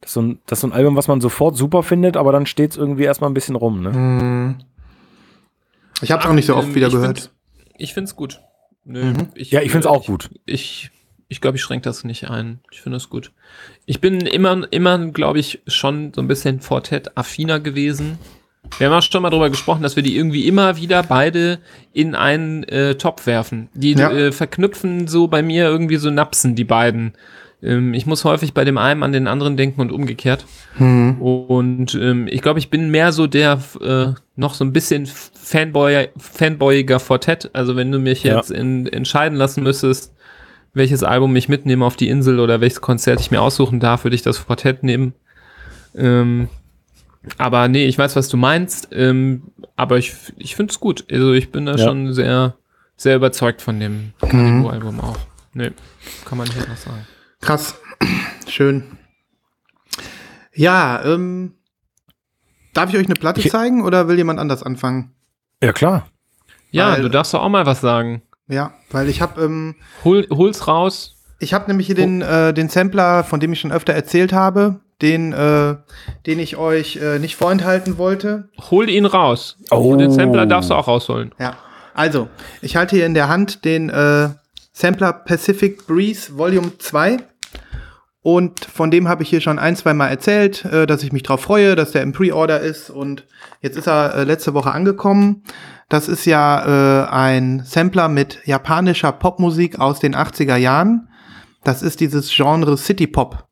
Das ist, so ein, das ist so ein Album, was man sofort super findet, aber dann steht es irgendwie erstmal ein bisschen rum. Ne? Ich habe es auch nicht so oft ähm, wieder ich gehört. Find, ich finde es gut. Nö, Mhm. ich, Ja, ich find's äh, auch gut. Ich, ich glaube, ich schränke das nicht ein. Ich finde es gut. Ich bin immer, immer, glaube ich, schon so ein bisschen Fortet-affiner gewesen. Wir haben auch schon mal drüber gesprochen, dass wir die irgendwie immer wieder beide in einen äh, Topf werfen. Die Ja. äh, verknüpfen so bei mir irgendwie so Napsen, die beiden. Ähm, ich muss häufig bei dem einen an den anderen denken und umgekehrt. Hm. Und ähm, ich glaube, ich bin mehr so der äh, noch so ein bisschen Fanboy, fanboyiger Fortet. Also wenn du mich Ja. jetzt in, entscheiden lassen müsstest, welches Album ich mitnehme auf die Insel oder welches Konzert ich mir aussuchen darf, würde ich das Fortet nehmen. Ähm, aber nee, ich weiß, was du meinst. Ähm, aber ich, ich finde es gut. Also ich bin da Ja. schon sehr, sehr überzeugt von dem Mhm. Calibo-Album auch. Nee, kann man nicht anders sagen. Krass. Schön. Ja, ähm, darf ich euch eine Platte Ich- zeigen oder will jemand anders anfangen? Ja, klar. Ja, Weil- du darfst doch auch mal was sagen. Ja, weil ich habe ähm, Hol, hol's raus. ich habe nämlich hier den äh, den Sampler, von dem ich schon öfter erzählt habe, den äh, den ich euch äh, nicht vorenthalten wollte. Hol ihn raus. Oh. Und den Sampler darfst du auch rausholen. Ja, also ich halte hier in der Hand den äh, Sampler Pacific Breeze Volume 2 und von dem habe ich hier schon ein, zwei Mal erzählt, äh, dass ich mich drauf freue, dass der im Pre-Order ist und jetzt ist er äh, letzte Woche angekommen. Das ist ja äh, ein Sampler mit japanischer Popmusik aus den 80er Jahren. Das ist dieses Genre City Pop,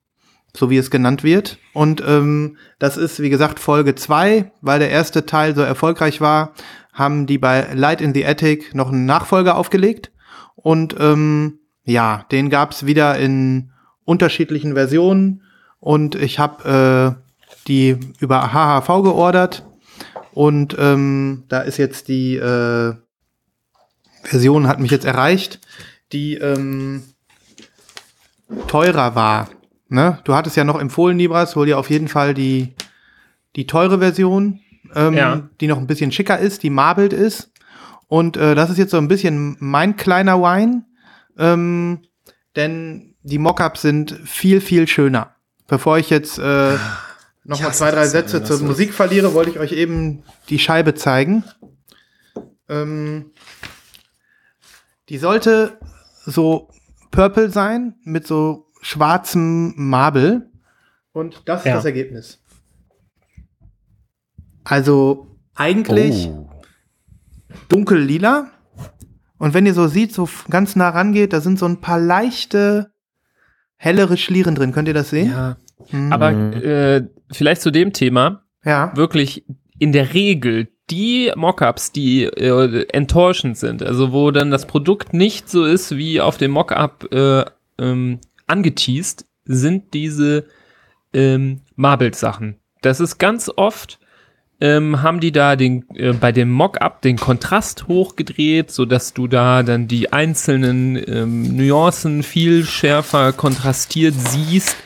so wie es genannt wird. Und ähm, das ist, wie gesagt, Folge 2, weil der erste Teil so erfolgreich war, haben die bei Light in the Attic noch einen Nachfolger aufgelegt. Und ähm, ja, den gab's wieder in unterschiedlichen Versionen. Und ich habe äh, die über HHV geordert. Und ähm, da ist jetzt die äh, Version, hat mich jetzt erreicht, die ähm, teurer war. Ne? Du hattest ja noch empfohlen, Libras, hol dir auf jeden Fall die, die teure Version, ähm, Ja. die noch ein bisschen schicker ist, die marbled ist. Und äh, das ist jetzt so ein bisschen mein kleiner Wine, ähm, denn die Mockups sind viel, viel schöner. Bevor ich jetzt äh, noch mal zwei, drei Sätze zur Musik verliere, wollte ich euch eben die Scheibe zeigen. Ähm, die sollte so purple sein mit so schwarzem Marble. Und das ist Ja. das Ergebnis. Also eigentlich Oh. Dunkel lila. Und wenn ihr so seht, so ganz nah rangeht, da sind so ein paar leichte, hellere Schlieren drin. Könnt ihr das sehen? Ja. Mhm. Aber äh, vielleicht zu dem Thema, ja. wirklich in der Regel die Mockups, die äh, enttäuschend sind, also wo dann das Produkt nicht so ist wie auf dem Mockup äh, ähm, angeteased, sind diese ähm, Marbled-Sachen. Das ist ganz oft, ähm, haben die da den, äh, bei dem Mockup den Kontrast hochgedreht, so dass du da dann die einzelnen ähm, Nuancen viel schärfer kontrastiert siehst.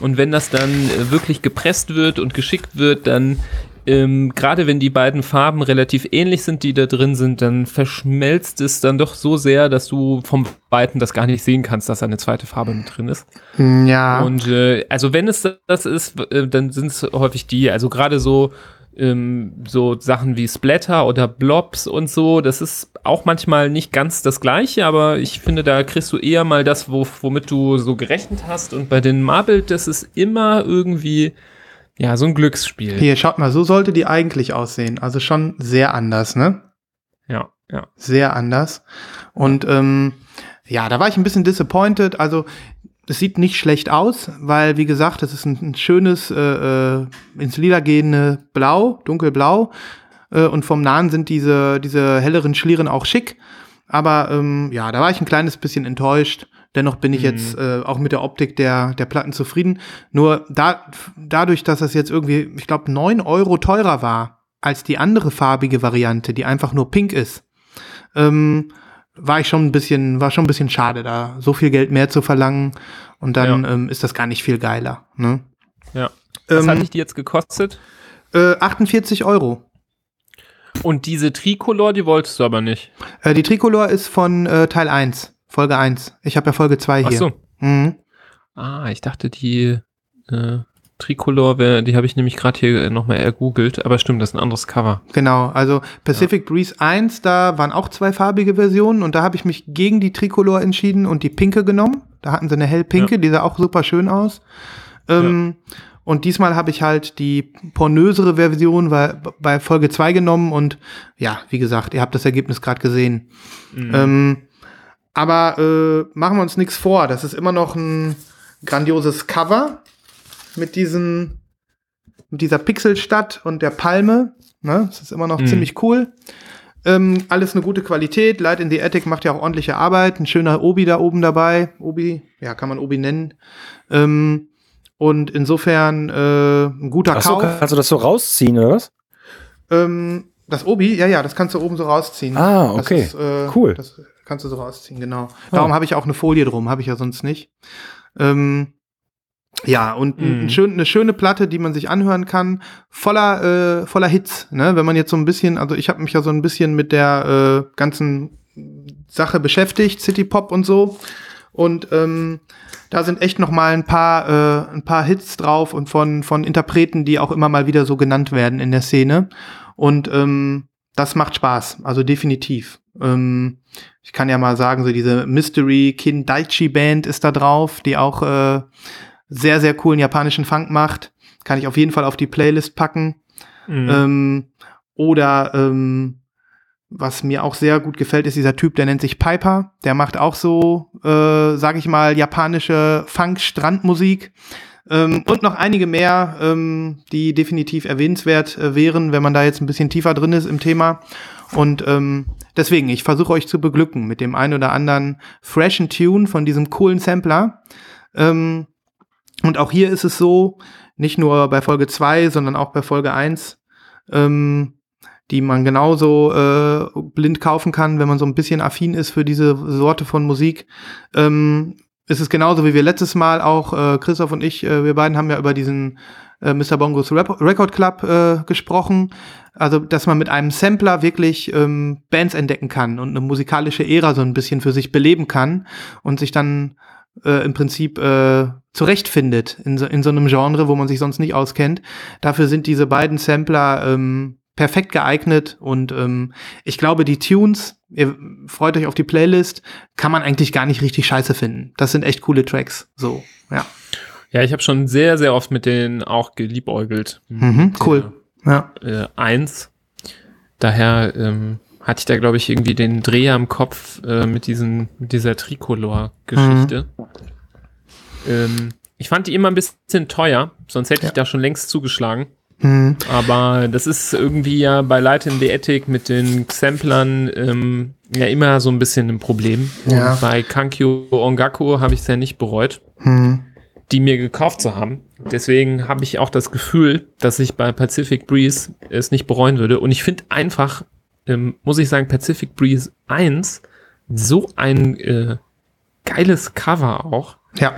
Und wenn das dann äh, wirklich gepresst wird und geschickt wird, dann ähm, gerade wenn die beiden Farben relativ ähnlich sind, die da drin sind, dann verschmelzt es dann doch so sehr, dass du vom Weiten das gar nicht sehen kannst, dass da eine zweite Farbe mit drin ist. Ja. Und äh, also wenn es das ist, äh, dann sind es häufig die, also gerade so ähm, so Sachen wie Splatter oder Blobs und so, das ist auch manchmal nicht ganz das gleiche, aber ich finde, da kriegst du eher mal das, wo, womit du so gerechnet hast. Und bei den Marble, das ist immer irgendwie, ja, so ein Glücksspiel. Hier, schaut mal, so sollte die eigentlich aussehen. Also schon sehr anders, ne? Ja, ja. Sehr anders. Und ähm, ja, da war ich ein bisschen disappointed. Also es sieht nicht schlecht aus, weil, wie gesagt, es ist ein, ein schönes, äh, äh, ins Lila gehende Blau, dunkelblau. Äh, und vom Nahen sind diese, diese helleren Schlieren auch schick. Aber ähm, ja, da war ich ein kleines bisschen enttäuscht. Dennoch bin ich Mhm. jetzt äh, auch mit der Optik der, der Platten zufrieden. Nur da, dadurch, dass das jetzt irgendwie, ich glaube, 9 Euro teurer war als die andere farbige Variante, die einfach nur pink ist, ähm, war ich schon ein bisschen, war schon ein bisschen schade, da so viel Geld mehr zu verlangen. Und dann ähm, ist das gar nicht viel geiler. Ne? ja. Was Ähm, hat dich die jetzt gekostet? äh, 48 Euro. Und diese Tricolor, die wolltest du aber nicht. Äh, die Tricolor ist von äh, Teil 1, Folge 1. Ich habe ja Folge 2 Ach hier. so. Mhm. Ah, ich dachte, die, äh, Tricolor, wär- die habe ich nämlich gerade hier nochmal ergoogelt, aber stimmt, das ist ein anderes Cover. Genau, also Pacific Breeze 1, da waren auch zwei farbige Versionen und da habe ich mich gegen die Tricolor entschieden und die pinke genommen. Da hatten sie eine hellpinke, die sah auch super schön aus. Ähm, Und diesmal habe ich halt die pornösere Version bei, bei Folge 2 genommen und ja, wie gesagt, ihr habt das Ergebnis gerade gesehen. Ähm, aber äh, machen wir uns nichts vor, das ist immer noch ein grandioses Cover mit diesen mit dieser Pixelstadt und der Palme. Ne? Das ist immer noch Mhm. ziemlich cool. Ähm, alles eine gute Qualität. Light in the Attic macht ja auch ordentliche Arbeit. Ein schöner Obi da oben dabei. Obi, ja, kann man Obi nennen. Ähm, und insofern äh, ein guter Achso, Kauf. kannst du das so rausziehen, oder was? Ähm, das Obi, ja, ja, das kannst du oben so rausziehen. Ah, okay. ist, äh, Cool. Das kannst du so rausziehen, genau. Darum habe ich auch eine Folie drum, habe ich ja sonst nicht. Ähm, ja, und Mhm. ein schön, eine schöne Platte, die man sich anhören kann, voller, äh, voller Hits. Ne? Wenn man jetzt so ein bisschen, also ich habe mich ja so ein bisschen mit der äh, ganzen Sache beschäftigt, City Pop und so. Und ähm, da sind echt noch mal ein paar, äh, ein paar Hits drauf und von, von Interpreten, die auch immer mal wieder so genannt werden in der Szene. Und ähm, das macht Spaß, also definitiv. Ähm, ich kann ja mal sagen, so diese Mystery Kindaichi Band ist da drauf, die auch äh, sehr, sehr coolen japanischen Funk macht. Kann ich auf jeden Fall auf die Playlist packen. Mhm. Ähm, oder ähm, was mir auch sehr gut gefällt, ist dieser Typ, der nennt sich Piper. Der macht auch so, äh, sag ich mal, japanische Funk-Strandmusik. Ähm, und noch einige mehr, ähm, die definitiv erwähnenswert äh, wären, wenn man da jetzt ein bisschen tiefer drin ist im Thema. Und ähm, deswegen, ich versuche euch zu beglücken mit dem ein oder anderen freshen Tune von diesem coolen Sampler. Ähm, und auch hier ist es so, nicht nur bei Folge 2, sondern auch bei Folge 1, ähm, die man genauso äh, blind kaufen kann, wenn man so ein bisschen affin ist für diese Sorte von Musik. Ähm, ist es genauso wie wir letztes Mal auch, äh, Christoph und ich, äh, wir beiden haben ja über diesen äh, Mr. Bongos Rap Record Club äh, gesprochen. Also, dass man mit einem Sampler wirklich ähm, Bands entdecken kann und eine musikalische Ära so ein bisschen für sich beleben kann und sich dann äh, im Prinzip äh, zurechtfindet in so, in so einem Genre, wo man sich sonst nicht auskennt. Dafür sind diese beiden Sampler ähm, perfekt geeignet und ähm, ich glaube, die Tunes, ihr freut euch auf die Playlist, kann man eigentlich gar nicht richtig scheiße finden. Das sind echt coole Tracks. So, ja. Ja, ich habe schon sehr, sehr oft mit denen auch geliebäugelt. Mhm, cool. Ja. Äh, eins. Daher ähm, hatte ich da, glaube ich, irgendwie den Dreher im Kopf äh, mit, diesen, mit dieser Tricolor-Geschichte. Ähm, ich fand die immer ein bisschen teuer, sonst hätte Ja. ich da schon längst zugeschlagen. Mhm. Aber das ist irgendwie ja bei Light in the Attic mit den Samplern ähm, ja immer so ein bisschen ein Problem. Ja. Und bei Kankyo Ongaku habe ich es ja nicht bereut, Mhm. die mir gekauft zu haben. Deswegen habe ich auch das Gefühl, dass ich bei Pacific Breeze es nicht bereuen würde. Und ich finde einfach, ähm, muss ich sagen, Pacific Breeze 1 so ein äh, geiles Cover auch Ja.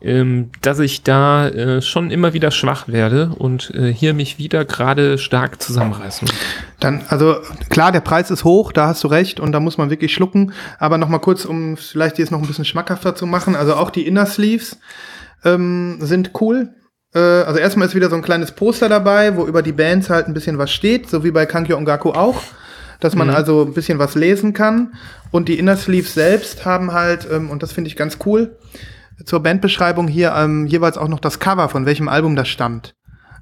ähm, dass ich da äh, schon immer wieder schwach werde und äh, hier mich wieder gerade stark zusammenreißen. muss. Dann, also klar, der Preis ist hoch, da hast du recht und da muss man wirklich schlucken. Aber noch mal kurz, um vielleicht jetzt noch ein bisschen schmackhafter zu machen. Also auch die Inner Sleeves ähm, sind cool. Äh, also erstmal ist wieder so ein kleines Poster dabei, wo über die Bands halt ein bisschen was steht, so wie bei Kankyo Ongaku auch. Dass man also ein bisschen was lesen kann. Und die Inner Sleeves selbst haben halt, ähm, und das finde ich ganz cool, zur Bandbeschreibung hier ähm, jeweils auch noch das Cover, von welchem Album das stammt.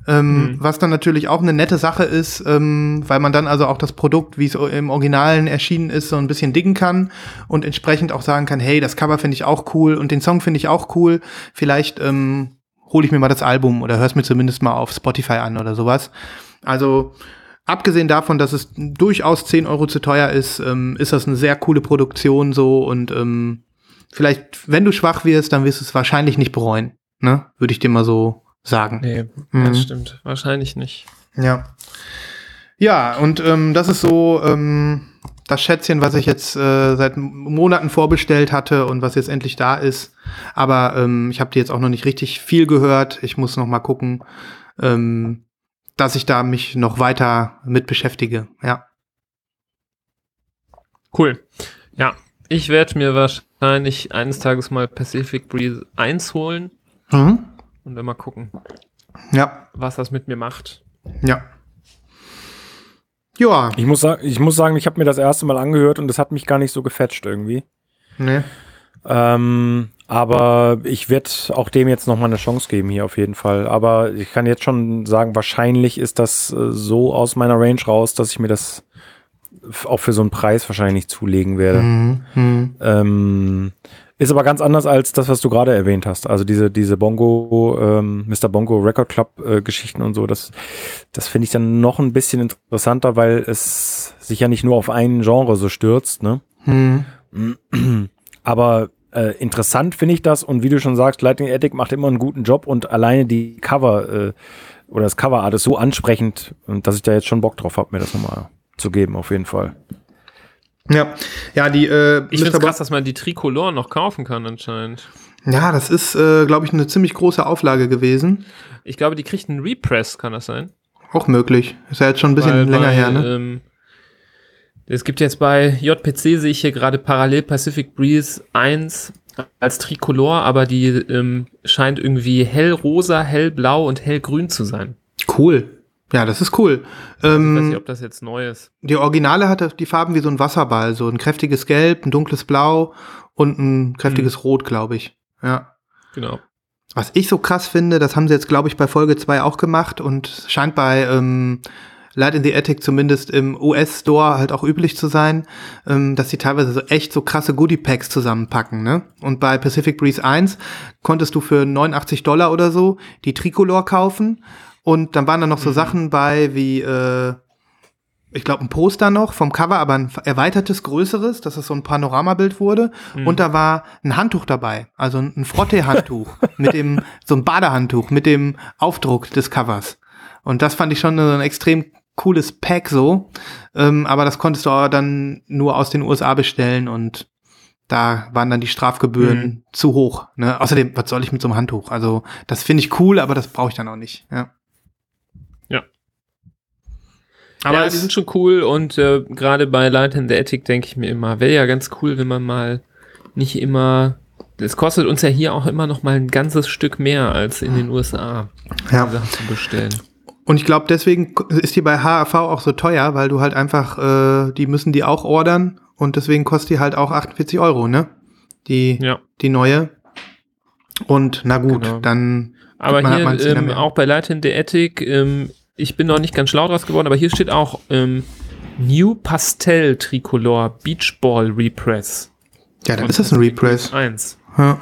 Ähm, Was dann natürlich auch eine nette Sache ist, ähm, weil man dann also auch das Produkt, wie es im Originalen erschienen ist, so ein bisschen diggen kann und entsprechend auch sagen kann, hey, das Cover finde ich auch cool und den Song finde ich auch cool. Vielleicht ähm, hole ich mir mal das Album oder hör's mir zumindest mal auf Spotify an oder sowas. Also abgesehen davon, dass es durchaus 10 Euro zu teuer ist, ähm, ist das eine sehr coole Produktion so und ähm, vielleicht, wenn du schwach wirst, dann wirst du es wahrscheinlich nicht bereuen. Ne? Würde ich dir mal so sagen. Nee, Mhm. das stimmt. Wahrscheinlich nicht. Ja. Ja, und ähm, das ist so ähm, das Schätzchen, was ich jetzt äh, seit Monaten vorbestellt hatte und was jetzt endlich da ist. Aber ähm, ich habe die jetzt auch noch nicht richtig viel gehört. Ich muss noch mal gucken, ähm, dass ich da mich noch weiter mit beschäftige. Ja. Cool. Ja, ich werde mir wahrscheinlich eines Tages mal Pacific Breeze 1 holen Mhm. und dann mal gucken. Ja, was das mit mir macht. ja. Ja, Ich muss, sagen, ich muss sagen, ich habe mir das erste Mal angehört und das hat mich gar nicht so gefetcht irgendwie. ne. Ähm, aber ich werde auch dem jetzt noch mal eine Chance geben hier auf jeden Fall. Aber ich kann jetzt schon sagen, wahrscheinlich ist das äh, so aus meiner Range raus, dass ich mir das auch für so einen Preis wahrscheinlich zulegen werde. Mhm. Mhm. Ähm, ist aber ganz anders als das, was du gerade erwähnt hast. Also diese, diese Bongo, ähm, Mr. Bongo Record Club äh, Geschichten und so, das, das finde ich dann noch ein bisschen interessanter, weil es sich ja nicht nur auf ein Genre so stürzt, ne? Mhm. Aber äh, interessant finde ich das und wie du schon sagst, Lightning Attic macht immer einen guten Job und alleine die Cover äh, oder das Coverart ist so ansprechend, und dass ich da jetzt schon Bock drauf habe, mir das nochmal zu geben, auf jeden Fall. Ja, ja, die äh, Ich finde es krass, dass man die Tricolor noch kaufen kann anscheinend. Ja, das ist, äh, glaube ich, eine ziemlich große Auflage gewesen. Ich glaube, die kriegt einen Repress, kann das sein? Auch möglich. Ist ja jetzt schon ein bisschen Weil länger bei, her, ne? Ähm, es gibt jetzt bei JPC, sehe ich hier gerade parallel Pacific Breeze 1 als Tricolor, aber die ähm, scheint irgendwie hellrosa, hellblau und hellgrün zu sein. Cool. Ja, das ist cool. Ich weiß nicht, Ähm, ob das jetzt neu ist. die Originale hatte die Farben wie so ein Wasserball, so ein kräftiges Gelb, ein dunkles Blau und ein kräftiges Hm. Rot, glaube ich. Ja. Genau. Was ich so krass finde, das haben sie jetzt, glaube ich, bei Folge 2 auch gemacht und scheint bei ähm, Light in the Attic zumindest im US-Store halt auch üblich zu sein, ähm, dass sie teilweise so echt so krasse Goodie-Packs zusammenpacken. Ne? Und bei Pacific Breeze 1 konntest du für 89 Dollar oder so die Tricolor kaufen und dann waren da noch so Sachen bei wie äh, ich glaube, ein Poster noch vom Cover, aber ein erweitertes, größeres, dass es so ein Panoramabild wurde. Und da war ein Handtuch dabei, also ein Frotte-Handtuch mit dem, so ein Badehandtuch mit dem Aufdruck des Covers. Und das fand ich schon so ein extrem cooles Pack so. Ähm, aber das konntest du aber dann nur aus den USA bestellen und da waren dann die Strafgebühren zu hoch. Ne? Außerdem, was soll ich mit so einem Handtuch? Also, das finde ich cool, aber das brauche ich dann auch nicht. Ja. Ja. Aber ja, es- die sind schon cool und äh, gerade bei Light in the Attic denke ich mir immer, wäre ja ganz cool, wenn man mal nicht immer. Es kostet uns ja hier auch immer noch mal ein ganzes Stück mehr als in den USA, ja. Sachen zu bestellen. Und ich glaube, deswegen ist die bei HAV auch so teuer, weil du halt einfach, äh, die müssen die auch ordern und deswegen kostet die halt auch 48 Euro, ne? Die, Ja. die neue. Und na gut, Genau. dann. Aber man halt hier ähm, auch bei Light in the Attic, ähm, ich bin noch nicht ganz schlau draus geworden, aber hier steht auch ähm, New Pastel Tricolor Beach Ball Repress. Ja, dann ist das ein Repress. 1. Ja.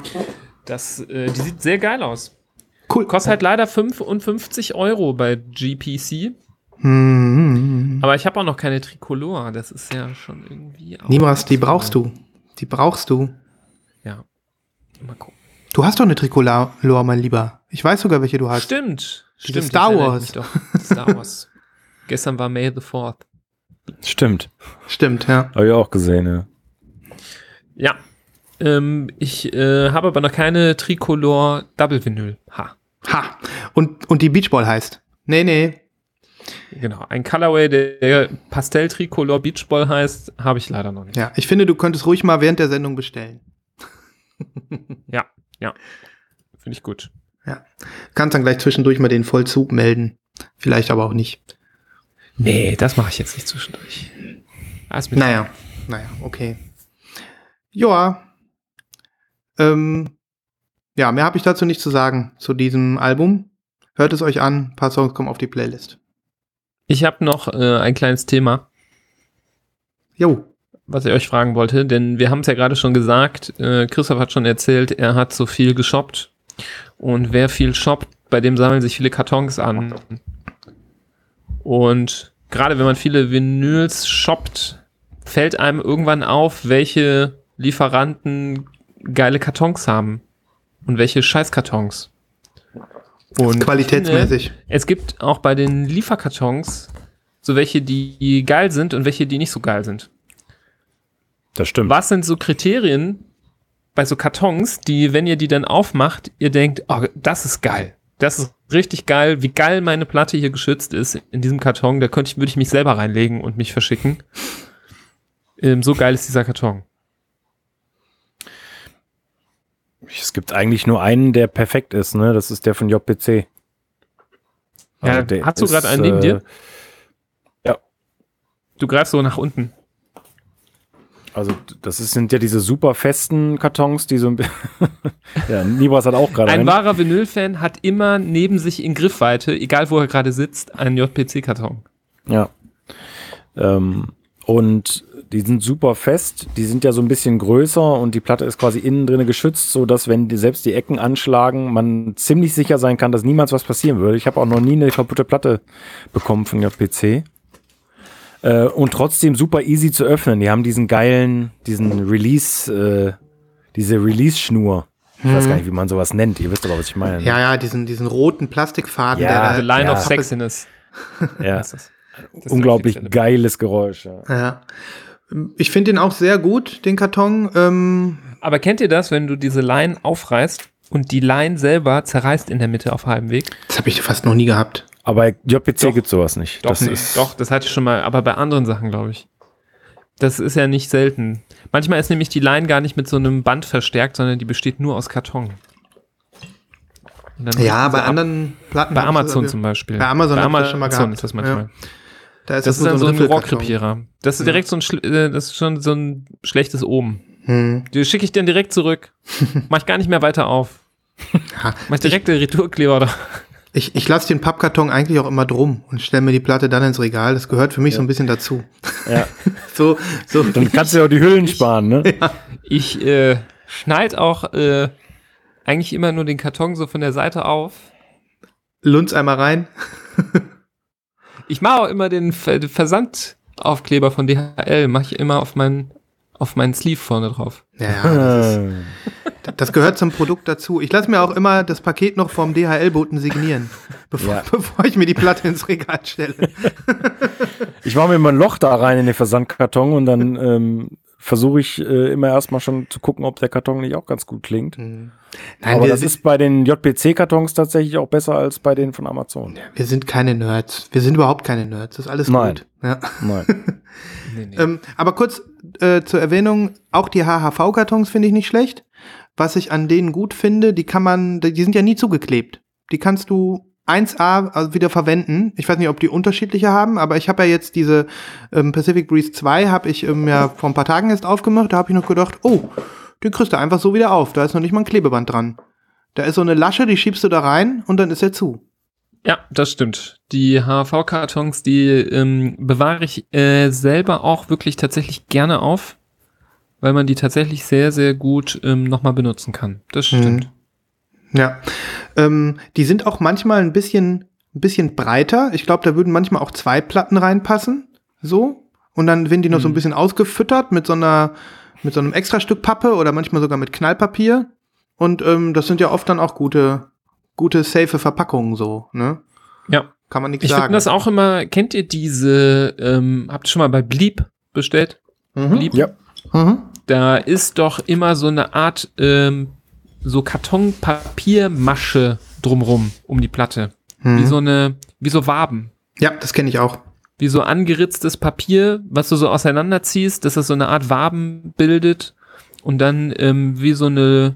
Das, äh, die sieht sehr geil aus. Cool. Kostet halt leider 55 Euro bei GPC. Hm. Aber ich habe auch noch keine Tricolor. Das ist ja schon irgendwie. auch- Niemals, die brauchst du. Die brauchst du. Ja. Mal gucken. Du hast doch eine Tricolor, mein Lieber. Ich weiß sogar, welche du hast. Stimmt. Diese Stimmt. Star Wars. Star Wars. Gestern war May the 4th. Stimmt. Stimmt, ja. Habe ich auch gesehen, ja. Ja. Ähm, ich äh, habe aber noch keine Tricolor Double Vinyl. Ha. Ha. Und, und die Beachball heißt. Nee, nee. Genau. Ein Colorway, der, der Pastell Tricolor Beach Ball heißt, habe ich leider noch nicht. Ja, ich finde, du könntest ruhig mal während der Sendung bestellen. Ja. Ja. Finde ich gut. Kannst dann gleich zwischendurch mal den Vollzug melden. Vielleicht aber auch nicht. Nee, das mache ich jetzt nicht zwischendurch. Naja, naja, okay. Joa. Ähm, ja, mehr habe ich dazu nicht zu sagen zu diesem Album. Hört es euch an, ein paar Songs kommen auf die Playlist. Ich habe noch äh, ein kleines Thema, Jo, was ich euch fragen wollte, denn wir haben es ja gerade schon gesagt, äh, Christoph hat schon erzählt, er hat so viel geshoppt. Und wer viel shoppt, bei dem sammeln sich viele Kartons an. Und gerade wenn man viele Vinyls shoppt, fällt einem irgendwann auf, welche Lieferanten geile Kartons haben. Und welche Scheißkartons. Und qualitätsmäßig. Finde, es gibt auch bei den Lieferkartons so welche, die geil sind und welche, die nicht so geil sind. Das stimmt. Was sind so Kriterien bei so Kartons, die, wenn ihr die dann aufmacht, ihr denkt, oh, das ist geil. Das ist richtig geil, wie geil meine Platte hier geschützt ist in diesem Karton. Da könnte ich, würde ich mich selber reinlegen und mich verschicken. Ähm, so geil ist dieser Karton. Es gibt eigentlich nur einen, der perfekt ist, ne? Das ist der von JPC. Ja, der hast du gerade einen neben äh, dir? Ja. Du greifst so nach unten. Also das ist, sind ja diese super festen Kartons, die so ein bisschen. ja, Nibras hat auch gerade Ein einen. wahrer Vinyl-Fan hat immer neben sich in Griffweite, egal wo er gerade sitzt, einen JPC-Karton. Ja. Ähm, und die sind super fest, die sind ja so ein bisschen größer und die Platte ist quasi innen drin geschützt, so dass wenn die, selbst die Ecken anschlagen, man ziemlich sicher sein kann, dass niemals was passieren würde. Ich habe auch noch nie eine kaputte Platte bekommen von JPC. Äh, und trotzdem super easy zu öffnen. Die haben diesen geilen, diesen Release, äh, diese Release-Schnur. Ich weiß gar nicht, wie man sowas nennt. Ihr wisst aber, was ich meine. Mhm. Ja, ja, diesen, diesen roten Plastikfaden, Ja, der da The Line ja. of Sexiness. ja. Unglaublich geiles Geräusch. Ja. Ja. Ich finde den auch sehr gut, den Karton. Ähm, Aber kennt ihr das, wenn du diese Line aufreißt und die Line selber zerreißt in der Mitte auf halbem Weg? das habe ich fast noch nie gehabt. Aber bei JPC Doch. gibt sowas nicht. das nee. ist Doch, das hatte ich schon mal, aber bei anderen Sachen, glaube ich. Das ist ja nicht selten. Manchmal ist nämlich die Line gar nicht mit so einem Band verstärkt, sondern die besteht nur aus Karton. Ja, bei anderen Platten. Bei Amazon zum Beispiel. Bei Amazon bei das schon mal Amazon gehabt. ist das manchmal. Da ist Das ist dann so ein Riffelkarton. Rohrkrepierer. Das ist direkt so ein, schl- äh, das ist schon so ein schlechtes Oben. Hm. Die schicke ich dann direkt zurück. Mach ich gar nicht mehr weiter auf. Mach ich direkt den Retourkleber da. Ich, ich lasse den Pappkarton eigentlich auch immer drum und stelle mir die Platte dann ins Regal. Das gehört für mich so ein bisschen dazu. Ja. So, so Dann kannst du ja auch die Hüllen sparen, ne? Ich äh, schneid auch äh, eigentlich immer nur den Karton so von der Seite auf. Lunz einmal rein. Ich mache auch immer den Ver den Versandaufkleber von DHL, mache ich immer auf meinen auf meinen Sleeve vorne drauf. Ja, ja, das, ist, das gehört zum Produkt dazu. Ich lasse mir auch immer das Paket noch vom DHL-Boten signieren, bevor, Ja. bevor ich mir die Platte ins Regal stelle. Ich mache mir immer ein Loch da rein in den Versandkarton und dann ähm, versuche ich äh, immer erstmal schon zu gucken, ob der Karton nicht auch ganz gut klingt. Nein, Aber wir, das ist bei den JPC-Kartons tatsächlich auch besser als bei den von Amazon. wir sind keine Nerds. Wir sind überhaupt keine Nerds. Das ist alles Nein. gut. Ja. Nein. Nee, nee. Ähm, aber kurz äh, zur Erwähnung, auch die HHV-Kartons finde ich nicht schlecht. Was ich an denen gut finde, die kann man, die sind ja nie zugeklebt. Die kannst du 1A also wieder verwenden. Ich weiß nicht, ob die unterschiedliche haben, aber ich habe ja jetzt diese ähm, Pacific Breeze 2, habe ich ähm, ja vor ein paar Tagen erst aufgemacht. Da habe ich noch gedacht, oh, den kriegst du einfach so wieder auf. Da ist noch nicht mal ein Klebeband dran. Da ist so eine Lasche, die schiebst du da rein und dann ist er zu. Ja, das stimmt. Die HV-Kartons, die ähm, bewahre ich äh, selber auch wirklich tatsächlich gerne auf, weil man die tatsächlich sehr, sehr gut ähm, nochmal benutzen kann. Das Mhm. Ja, ähm, die sind auch manchmal ein bisschen, ein bisschen breiter. Ich glaube, da würden manchmal auch zwei Platten reinpassen, so. Und dann werden die noch so ein Mhm. bisschen ausgefüttert mit so einer, mit so einem extra Stück Pappe oder manchmal sogar mit Knallpapier. Und ähm, das sind ja oft dann auch gute, gute, safe Verpackungen, so, ne? Ja. Kann man nichts Ich sagen. finde das auch immer, kennt ihr diese, ähm, habt ihr schon mal bei Bleep bestellt? Mhm. Bleep? Ja. Mhm. Da ist doch immer so eine Art, ähm, so Kartonpapiermasche drumrum um die Platte. Wie Mhm. so eine, wie so Waben. Ja, das kenne ich auch. Wie so angeritztes Papier, was du so auseinanderziehst, dass das so eine Art Waben bildet und dann ähm, wie so eine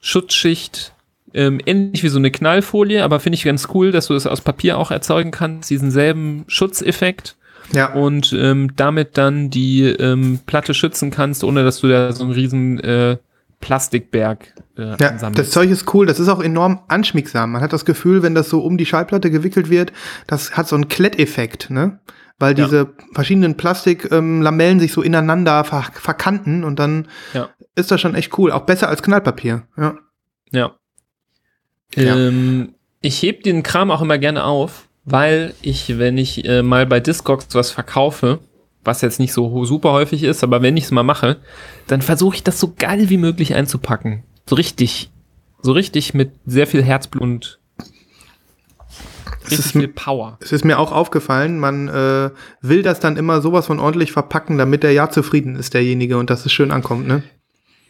Schutzschicht, ähm, ähnlich wie so eine Knallfolie, aber finde ich ganz cool, dass du das aus Papier auch erzeugen kannst, diesen selben Schutzeffekt Ja. und ähm, damit dann die ähm, Platte schützen kannst, ohne dass du da so einen riesen äh, Plastikberg äh, Ja, ansammelst. das Zeug ist cool. Das ist auch enorm anschmiegsam. Man hat das Gefühl, wenn das so um die Schallplatte gewickelt wird, das hat so einen Kletteffekt, ne? Weil Ja. diese verschiedenen Plastiklamellen ähm, sich so ineinander ver verkanten und dann Ja. ist das schon echt cool. Auch besser als Knallpapier. Ja. Ja. Ja. Ähm, ich heb den Kram auch immer gerne auf, weil ich, wenn ich äh, mal bei Discogs was verkaufe, was jetzt nicht so super häufig ist, aber wenn ich es mal mache, dann versuche ich das so geil wie möglich einzupacken. So richtig. So richtig mit sehr viel Herzblut und richtig ist viel Power. Es ist mir auch aufgefallen, man äh, will das dann immer sowas von ordentlich verpacken, damit der ja zufrieden ist, derjenige, und dass es schön ankommt, ne?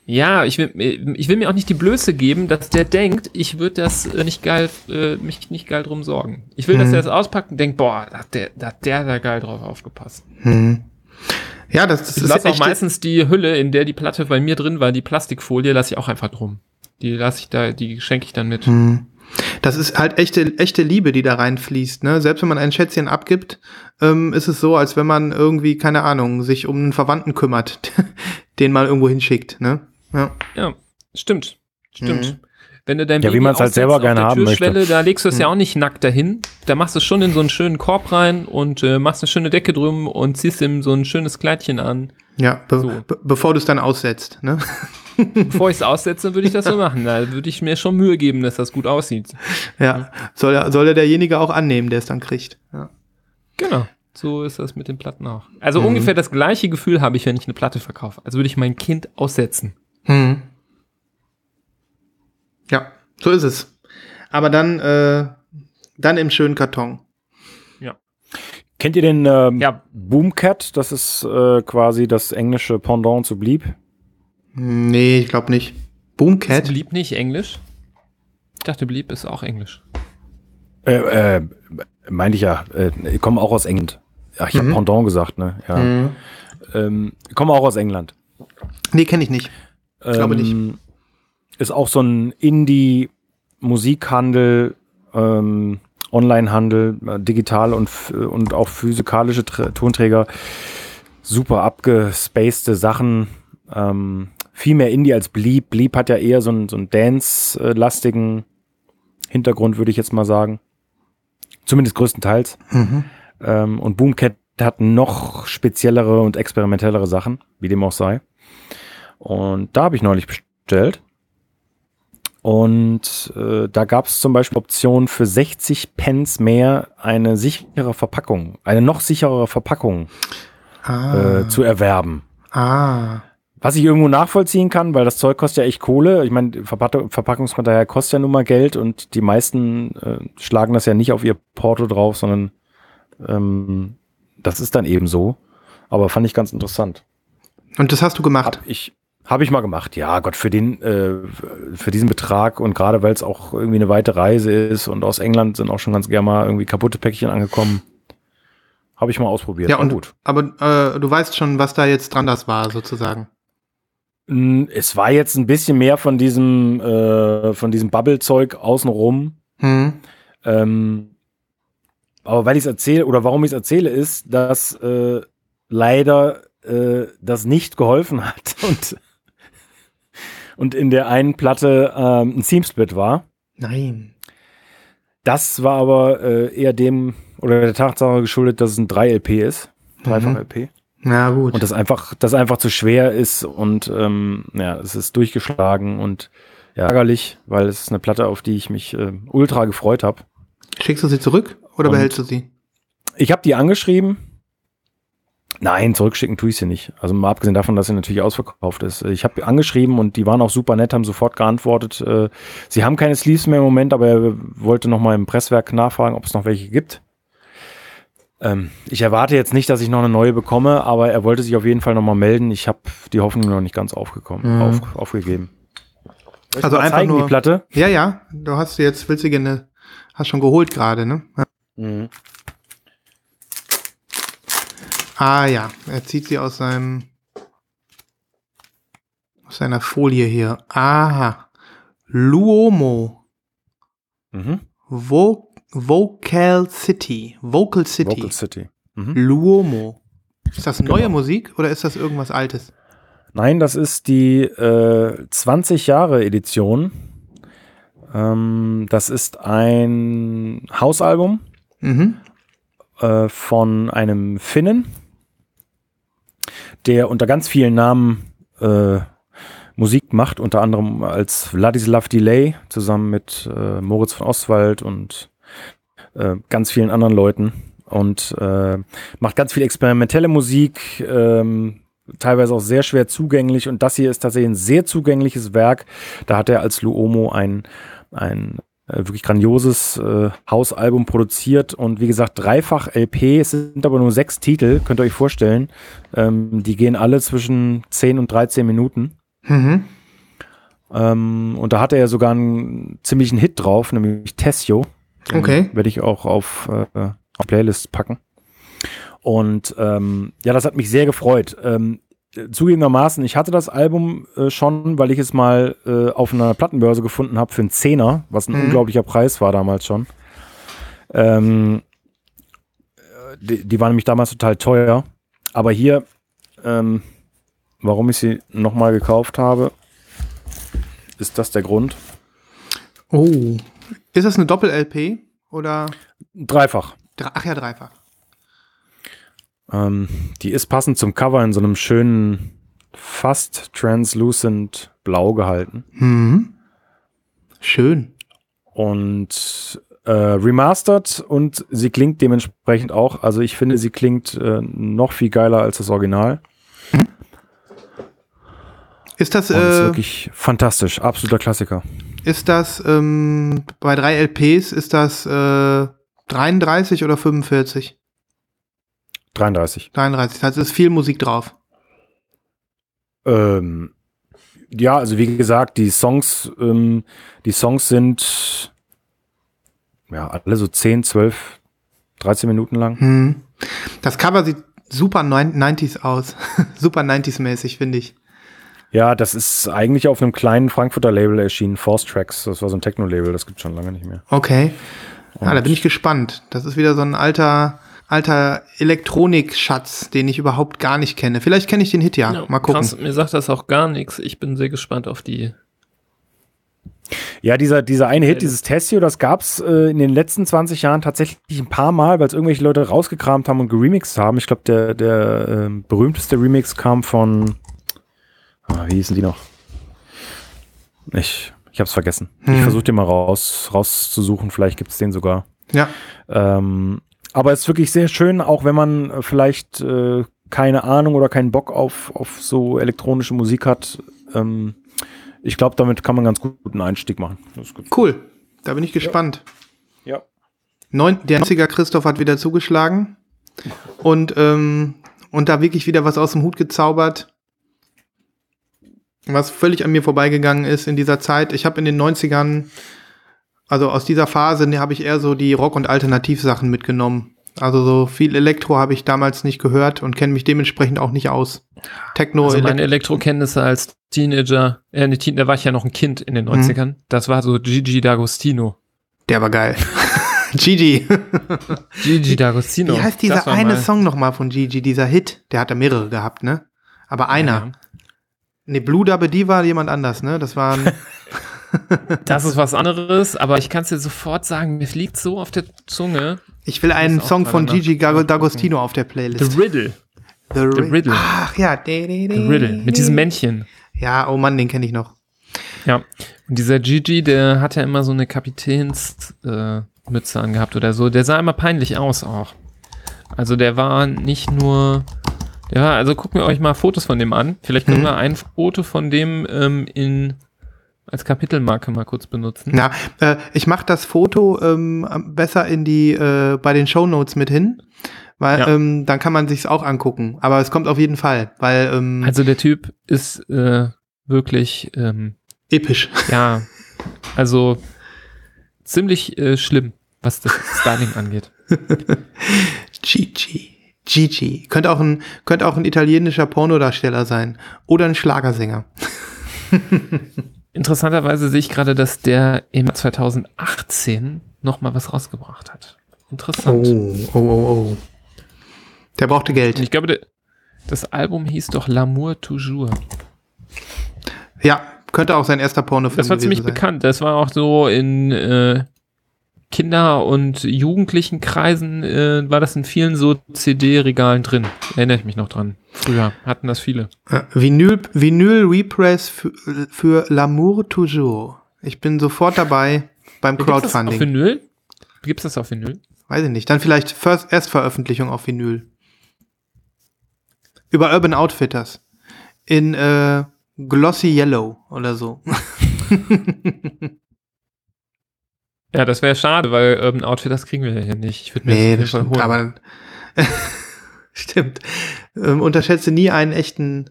Ja, ich will, ich will mir auch nicht die Blöße geben, dass der denkt, ich würde das äh, nicht geil, äh, mich nicht geil drum sorgen. Ich will, dass Mhm. er das auspackt und denkt, boah, da hat der, da hat der da geil drauf aufgepasst. Hm. Ja, das, das Ich ist auch meistens die Hülle, in der die Platte bei mir drin war, die Plastikfolie, lasse ich auch einfach drum. Die lasse ich da, die schenke ich dann mit. Hm. Das ist halt echte, echte Liebe, die da reinfließt. Ne? Selbst wenn man ein Schätzchen abgibt, ähm, ist es so, als wenn man irgendwie, keine Ahnung, sich um einen Verwandten kümmert, den man irgendwo hinschickt. Ne? Ja. Ja, stimmt. Stimmt. Mhm. Wenn du dein Ja, wie Baby man's halt aussetzt selber auf gerne der haben möchte. Türschwelle, Da legst du es ja auch nicht nackt dahin. Da machst du es schon in so einen schönen Korb rein und äh, machst eine schöne Decke drum und ziehst ihm so ein schönes Kleidchen an. Ja, be So. be bevor du es dann aussetzt. Ne? Bevor ich es aussetze, würde ich das so machen. Da würde ich mir schon Mühe geben, dass das gut aussieht. Ja. Soll, er- soll er derjenige auch annehmen, der es dann kriegt. Ja. Genau. So ist das mit den Platten auch. Also Mhm. ungefähr das gleiche Gefühl habe ich, wenn ich eine Platte verkaufe. Also würde ich mein Kind aussetzen. Hm. Ja, so ist es. Aber dann, äh, dann im schönen Karton. Kennt ihr den ähm, Ja. Boomcat? Das ist äh, quasi das englische Pendant zu Bleep. Nee, ich glaube nicht. Ist Boomcat? Blieb nicht Englisch? Ich dachte, Blieb ist auch Englisch. Äh, äh, meinte ich ja. Äh, ich komme auch aus England. Ja, ich habe Mhm. Pendant gesagt, ne? Ja. Mhm. Ähm, ich komme auch aus England. Nee, kenne ich nicht. Glaube nicht. Ist auch so ein Indie-Musikhandel, ähm, Online-Handel, äh, digital und, f- und auch physikalische Tr Tonträger. Super abgespacede Sachen. Ähm, viel mehr Indie als Bleep. Bleep hat ja eher so einen, so einen Dance-lastigen Hintergrund, würde ich jetzt mal sagen. Zumindest größtenteils. Mhm. Ähm, und Boomcat hat noch speziellere und experimentellere Sachen, wie dem auch sei. Und da habe ich neulich bestellt. Und äh, da gab es zum Beispiel Optionen für 60 Pence mehr eine sichere Verpackung, eine noch sicherere Verpackung Ah. äh, zu erwerben. ah. Was ich irgendwo nachvollziehen kann, weil das Zeug kostet ja echt Kohle. Ich meine, Verpack Verpackungsmaterial kostet ja nun mal Geld und die meisten äh, schlagen das ja nicht auf ihr Porto drauf, sondern ähm, das ist dann eben so. Aber fand ich ganz interessant. Und das hast du gemacht. Hab ich, hab ich mal gemacht. Ja, Gott, für den, äh, für diesen Betrag und gerade weil es auch irgendwie eine weite Reise ist und aus England sind auch schon ganz gerne mal irgendwie kaputte Päckchen angekommen. Habe ich mal ausprobiert. ja, War und gut. aber äh, du weißt schon, was da jetzt dran das war, sozusagen. Mm, Es war jetzt ein bisschen mehr von diesem, äh, von diesem Bubble-Zeug außenrum. Hm. Ähm, aber weil ich es erzähle, oder warum ich es erzähle, ist, dass äh, leider äh, das nicht geholfen hat und, und in der einen Platte ähm, ein Seam-Split war. Nein. Das war aber äh, eher dem oder der Tatsache geschuldet, dass es ein 3-LP ist. Dreifach Mhm. LP. Na gut. Und das einfach, das einfach zu schwer ist und ähm, ja, es ist durchgeschlagen und ja, ärgerlich, weil es ist eine Platte, auf die ich mich äh, ultra gefreut habe. Schickst du sie zurück oder Und- behältst du sie? Ich habe die angeschrieben. Nein, zurückschicken tue ich sie nicht. Also mal abgesehen davon, dass sie natürlich ausverkauft ist. Ich habe angeschrieben und die waren auch super nett, haben sofort geantwortet. Äh, Sie haben keine Sleeves mehr im Moment, aber er wollte noch mal im Presswerk nachfragen, ob es noch welche gibt. Ähm, ich erwarte jetzt nicht, dass ich noch eine neue bekomme, aber er wollte sich auf jeden Fall noch mal melden. Ich habe die Hoffnung noch nicht ganz aufgekommen, Mhm. auf, aufgegeben. Ich Also einfach zeigen, nur- die Platte. Ja, ja. Du hast sie jetzt, willst du gerne, hast schon geholt gerade, ne? Ja. Mhm. Ah ja, er zieht sie aus seinem aus seiner Folie hier. Aha. Luomo. Mhm. Vo Vocal City. Vocal City. Vocal City. Mhm. Luomo. Ist das neue Genau. Musik oder ist das irgendwas Altes? Nein, das ist die äh, 20 Jahre Edition. Ähm, das ist ein Hausalbum Mhm. äh, von einem Finnen, der unter ganz vielen Namen äh, Musik macht, unter anderem als Vladislav Delay zusammen mit äh, Moritz von Ostwald und äh, ganz vielen anderen Leuten und äh, macht ganz viel experimentelle Musik, ähm, teilweise auch sehr schwer zugänglich und das hier ist tatsächlich ein sehr zugängliches Werk. Da hat er als Luomo ein, ein wirklich grandioses äh, Hausalbum produziert und wie gesagt dreifach LP. Es sind aber nur sechs Titel, könnt ihr euch vorstellen. Ähm, die gehen alle zwischen 10 und 13 Minuten. Mhm. Ähm, und da hatte er sogar einen ziemlichen Hit drauf, nämlich Tessio. Den Okay. Werde ich auch auf, äh, auf Playlist packen. Und ähm, ja, das hat mich sehr gefreut. Ähm, äh, zugegebenermaßen, ich hatte das Album äh, schon, weil ich es mal äh, auf einer Plattenbörse gefunden habe für einen Zehner, was ein Mhm. unglaublicher Preis war damals schon. Ähm, äh, die, die waren nämlich damals total teuer. Aber hier, ähm, warum ich sie nochmal gekauft habe, ist das der Grund. Oh. Ist das eine Doppel-LP? Oder. Dreifach. Dre- Ach ja, dreifach. Ähm, die ist passend zum Cover in so einem schönen, fast translucent Blau gehalten. Mhm. Schön. Und äh, remastered und sie klingt dementsprechend auch. Also ich finde, sie klingt äh, noch viel geiler als das Original. Ist das, Und ist äh, wirklich fantastisch. Absoluter Klassiker. ist das ähm, bei drei LPs, ist das äh, 33 oder 45? 33. 33. Das heißt, es ist viel Musik drauf. Ähm, ja, also wie gesagt, die Songs, ähm, die Songs sind ja alle so 10, 12, 13 Minuten lang. Hm. Das Cover sieht super 90s aus. super 90s-mäßig, finde ich. Ja, das ist eigentlich auf einem kleinen Frankfurter Label erschienen, Force Tracks. Das war so ein Techno-Label, das gibt schon lange nicht mehr. Okay. Ja, da Und- bin ich gespannt. Das ist wieder so ein alter, alter Elektronik-Schatz, den ich überhaupt gar nicht kenne. Vielleicht kenne ich den Hit ja. Mal gucken. Krass, mir sagt das auch gar nichts. Ich bin sehr gespannt auf die. Ja, dieser, dieser eine Hit, dieses Tessio, das gab's äh, in den letzten 20 Jahren tatsächlich ein paar Mal, weil es irgendwelche Leute rausgekramt haben und geremixed haben. Ich glaube, der, der ähm, berühmteste Remix kam von, ah, wie hießen die noch? Ich, ich hab's vergessen. Ich Hm. versuche den mal raus, rauszusuchen, vielleicht gibt's den sogar. Ja. Ähm, aber es ist wirklich sehr schön, auch wenn man äh, vielleicht äh, keine Ahnung oder keinen Bock auf, auf so elektronische Musik hat. Ähm, ich glaube, damit kann man ganz gut einen Einstieg machen. Cool. Da bin ich gespannt. Ja. Neun, der 90er Christoph hat wieder zugeschlagen und, ähm, und da wirklich wieder was aus dem Hut gezaubert, was völlig an mir vorbeigegangen ist in dieser Zeit. Ich habe in den 90ern, also aus dieser Phase, ne, habe ich eher so die Rock- und Alternativsachen mitgenommen. Also so viel Elektro habe ich damals nicht gehört und kenne mich dementsprechend auch nicht aus. Techno, Also meine Elektrokenntnisse als Teenager, äh, ne, da war ich ja noch ein Kind in den Mhm. 90ern. Das war so Gigi D'Agostino. der war geil. Gigi. Gigi D'Agostino. Wie heißt dieser eine mal- Song nochmal von Gigi, dieser Hit? Der hat da mehrere gehabt, ne? Aber einer. Ja. Ne, Blue Dabbe die war jemand anders, ne? Das war ein, Das ist was anderes, aber ich kann es dir sofort sagen, mir fliegt so auf der Zunge. ich will einen Song von Gigi. D'Agostino auf der Playlist. The Riddle. The, The Riddle. Ach ja. The Riddle. Mit diesem Männchen. Ja, oh Mann, den kenne ich noch. Ja. Und dieser Gigi, der hat ja immer so eine Kapitänsmütze äh, angehabt oder so. Der sah immer peinlich aus auch. Also der war nicht nur. War, also gucken wir euch mal Fotos von dem an. Vielleicht können Mhm. wir ein Foto von dem ähm, in als Kapitelmarke mal kurz benutzen. Na, äh, ich mache das Foto ähm, besser in die äh, bei den Shownotes mit hin, weil Ja. ähm, dann kann man sich's auch angucken. Aber es kommt auf jeden Fall, weil ähm, Also der Typ ist äh, wirklich ähm, episch. Ja, also ziemlich äh, schlimm, was das Styling angeht. Gigi. Gigi. Könnte auch ein, könnte auch ein italienischer Pornodarsteller sein. Oder ein Schlagersänger. Interessanterweise sehe ich gerade, dass der im 2018 noch mal was rausgebracht hat. Interessant. Oh, oh, oh, oh. Der brauchte Und Geld. ich glaube, das Album hieß doch L'amour toujours. Ja, könnte auch sein erster Pornofilm Das war ziemlich sein. bekannt. Das war auch so in äh, Kinder- und Jugendlichen-Kreisen äh, war das in vielen so CD-Regalen drin. Erinnere ich mich noch dran. Früher hatten das viele. Äh, Vinyl, Vinyl Repress für, für L'amour toujours. Ich bin sofort dabei beim Gibt's das auf Crowdfunding. Vinyl? Gibt's das auf Vinyl? Weiß ich nicht. Dann vielleicht First Erstveröffentlichung auf Vinyl. Über Urban Outfitters. In äh, Glossy Yellow oder so. Ja, das wäre schade, weil Urban Outfit, das kriegen wir ja hier nicht. Ich würde mir nee, das stimmt. Aber stimmt. Ähm, unterschätze nie einen echten,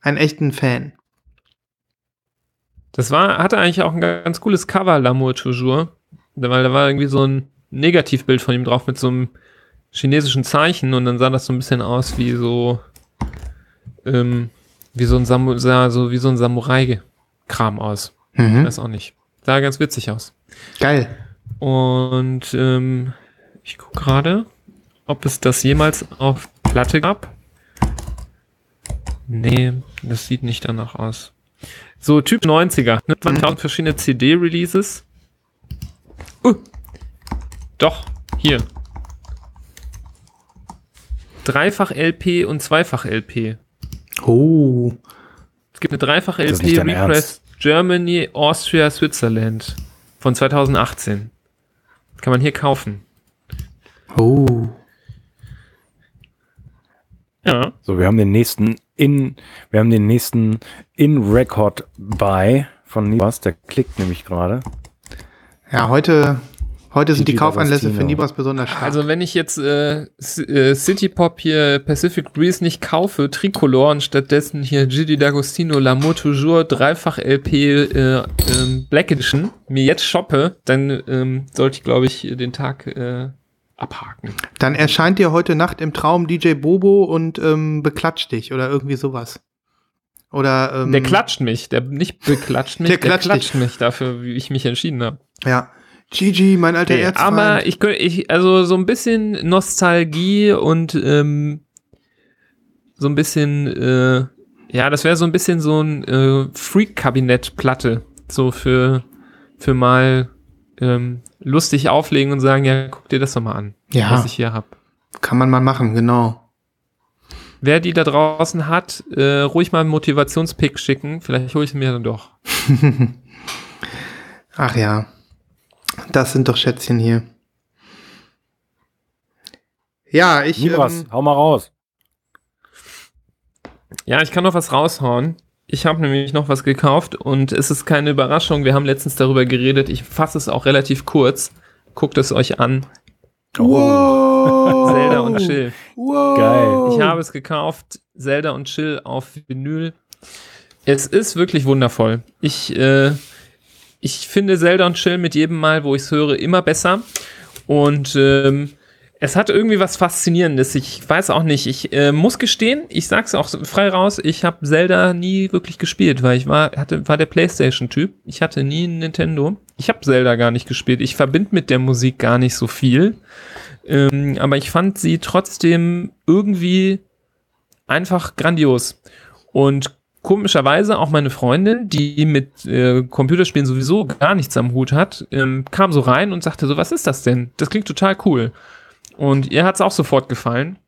einen echten Fan. Das war, hatte eigentlich auch ein ganz cooles Cover, L'amour toujours. Weil da war irgendwie so ein Negativbild von ihm drauf mit so einem chinesischen Zeichen und dann sah das so ein bisschen aus wie so ähm, wie so ein Samu sah so wie so ein Samurai-Kram aus. Mhm. Weiß auch nicht. Sah ganz witzig aus. Geil. Und ähm, ich gucke gerade, ob es das jemals auf Platte gab. Nee, das sieht nicht danach aus. So, Typ 90er. Ne? 2000 verschiedene CD-Releases. Uh, doch, hier. Dreifach LP und Zweifach LP. Oh. Es gibt eine Dreifach LP Repress Germany, Austria, Switzerland von 2018. Kann man hier kaufen. Oh. Ja. So, wir haben den nächsten in, wir haben den nächsten in Record by von Nibas, der klickt nämlich gerade. Ja, heute, heute sind die Kaufanlässe für. Nibas besonders stark. Also wenn ich jetzt äh, äh, City Pop hier Pacific Breeze nicht kaufe, Tricolor und stattdessen hier Gigi D'Agostino L'amour toujours dreifach LP äh, ähm, Black Edition mir jetzt shoppe, dann ähm, sollte ich glaube ich den Tag äh, abhaken. Dann erscheint dir heute Nacht im Traum DJ Bobo und ähm, beklatscht dich oder irgendwie sowas. Oder ähm, Der klatscht mich, der nicht beklatscht mich, Der der, klatscht klatscht mich dafür, wie ich mich entschieden habe. Ja. Gigi, mein alter Nee, Erzfeind. aber ich, könnt- ich, also so ein bisschen Nostalgie und ähm, so ein bisschen, äh, ja, das wäre so ein bisschen so ein äh, Freak-Kabinett-Platte. So für, für mal ähm, lustig auflegen und sagen, ja, guck dir das doch mal an, Ja. was ich hier hab. Kann man mal machen, genau. Wer die da draußen hat, äh, ruhig mal einen Motivationspick schicken. Vielleicht hole ich mir dann doch. Ach ja. Das sind doch Schätzchen hier. Ja, ich. Nibas, Ähm, hau mal raus. Ja, ich kann noch was raushauen. Ich habe nämlich noch was gekauft und es ist keine Überraschung. Wir haben letztens darüber geredet. Ich fasse es auch relativ kurz. Guckt es euch an. wow. Zelda und Chill. Wow. Geil. Ich habe es gekauft. Zelda und Chill auf Vinyl. Es ist wirklich wundervoll. Ich, äh, ich finde Zelda und Chill mit jedem Mal, wo ich es höre, immer besser. Und ähm, es hat irgendwie was Faszinierendes. Ich weiß auch nicht. Ich äh, muss gestehen, ich sag's auch frei raus, ich habe Zelda nie wirklich gespielt, weil ich war, hatte, war der Playstation-Typ. Ich hatte nie einen Nintendo. Ich habe Zelda gar nicht gespielt. Ich verbinde mit der Musik gar nicht so viel. Ähm, aber ich fand sie trotzdem irgendwie einfach grandios. Und komischerweise auch meine Freundin, die mit äh, Computerspielen sowieso gar nichts am Hut hat, ähm, kam so rein und sagte so, was ist das denn? Das klingt total cool. Und ihr hat es auch sofort gefallen.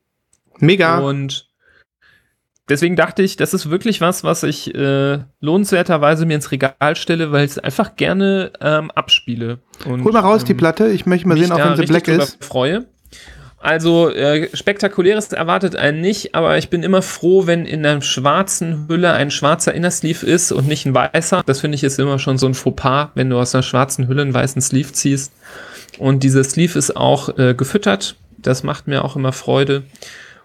Mega. Und deswegen dachte ich, das ist wirklich was, was ich äh, lohnenswerterweise mir ins Regal stelle, weil ich es einfach gerne ähm, abspiele. Und, Hol mal raus die ähm, Platte. Ich möchte mal sehen, auch da wenn sie black ist. freue. Also äh, spektakuläres erwartet einen nicht, aber ich bin immer froh, wenn in einer schwarzen Hülle ein schwarzer Innersleeve ist und nicht ein weißer. Das finde ich ist immer schon so ein Fauxpas, wenn du aus einer schwarzen Hülle einen weißen Sleeve ziehst. Und dieser Sleeve ist auch äh, gefüttert. Das macht mir auch immer Freude.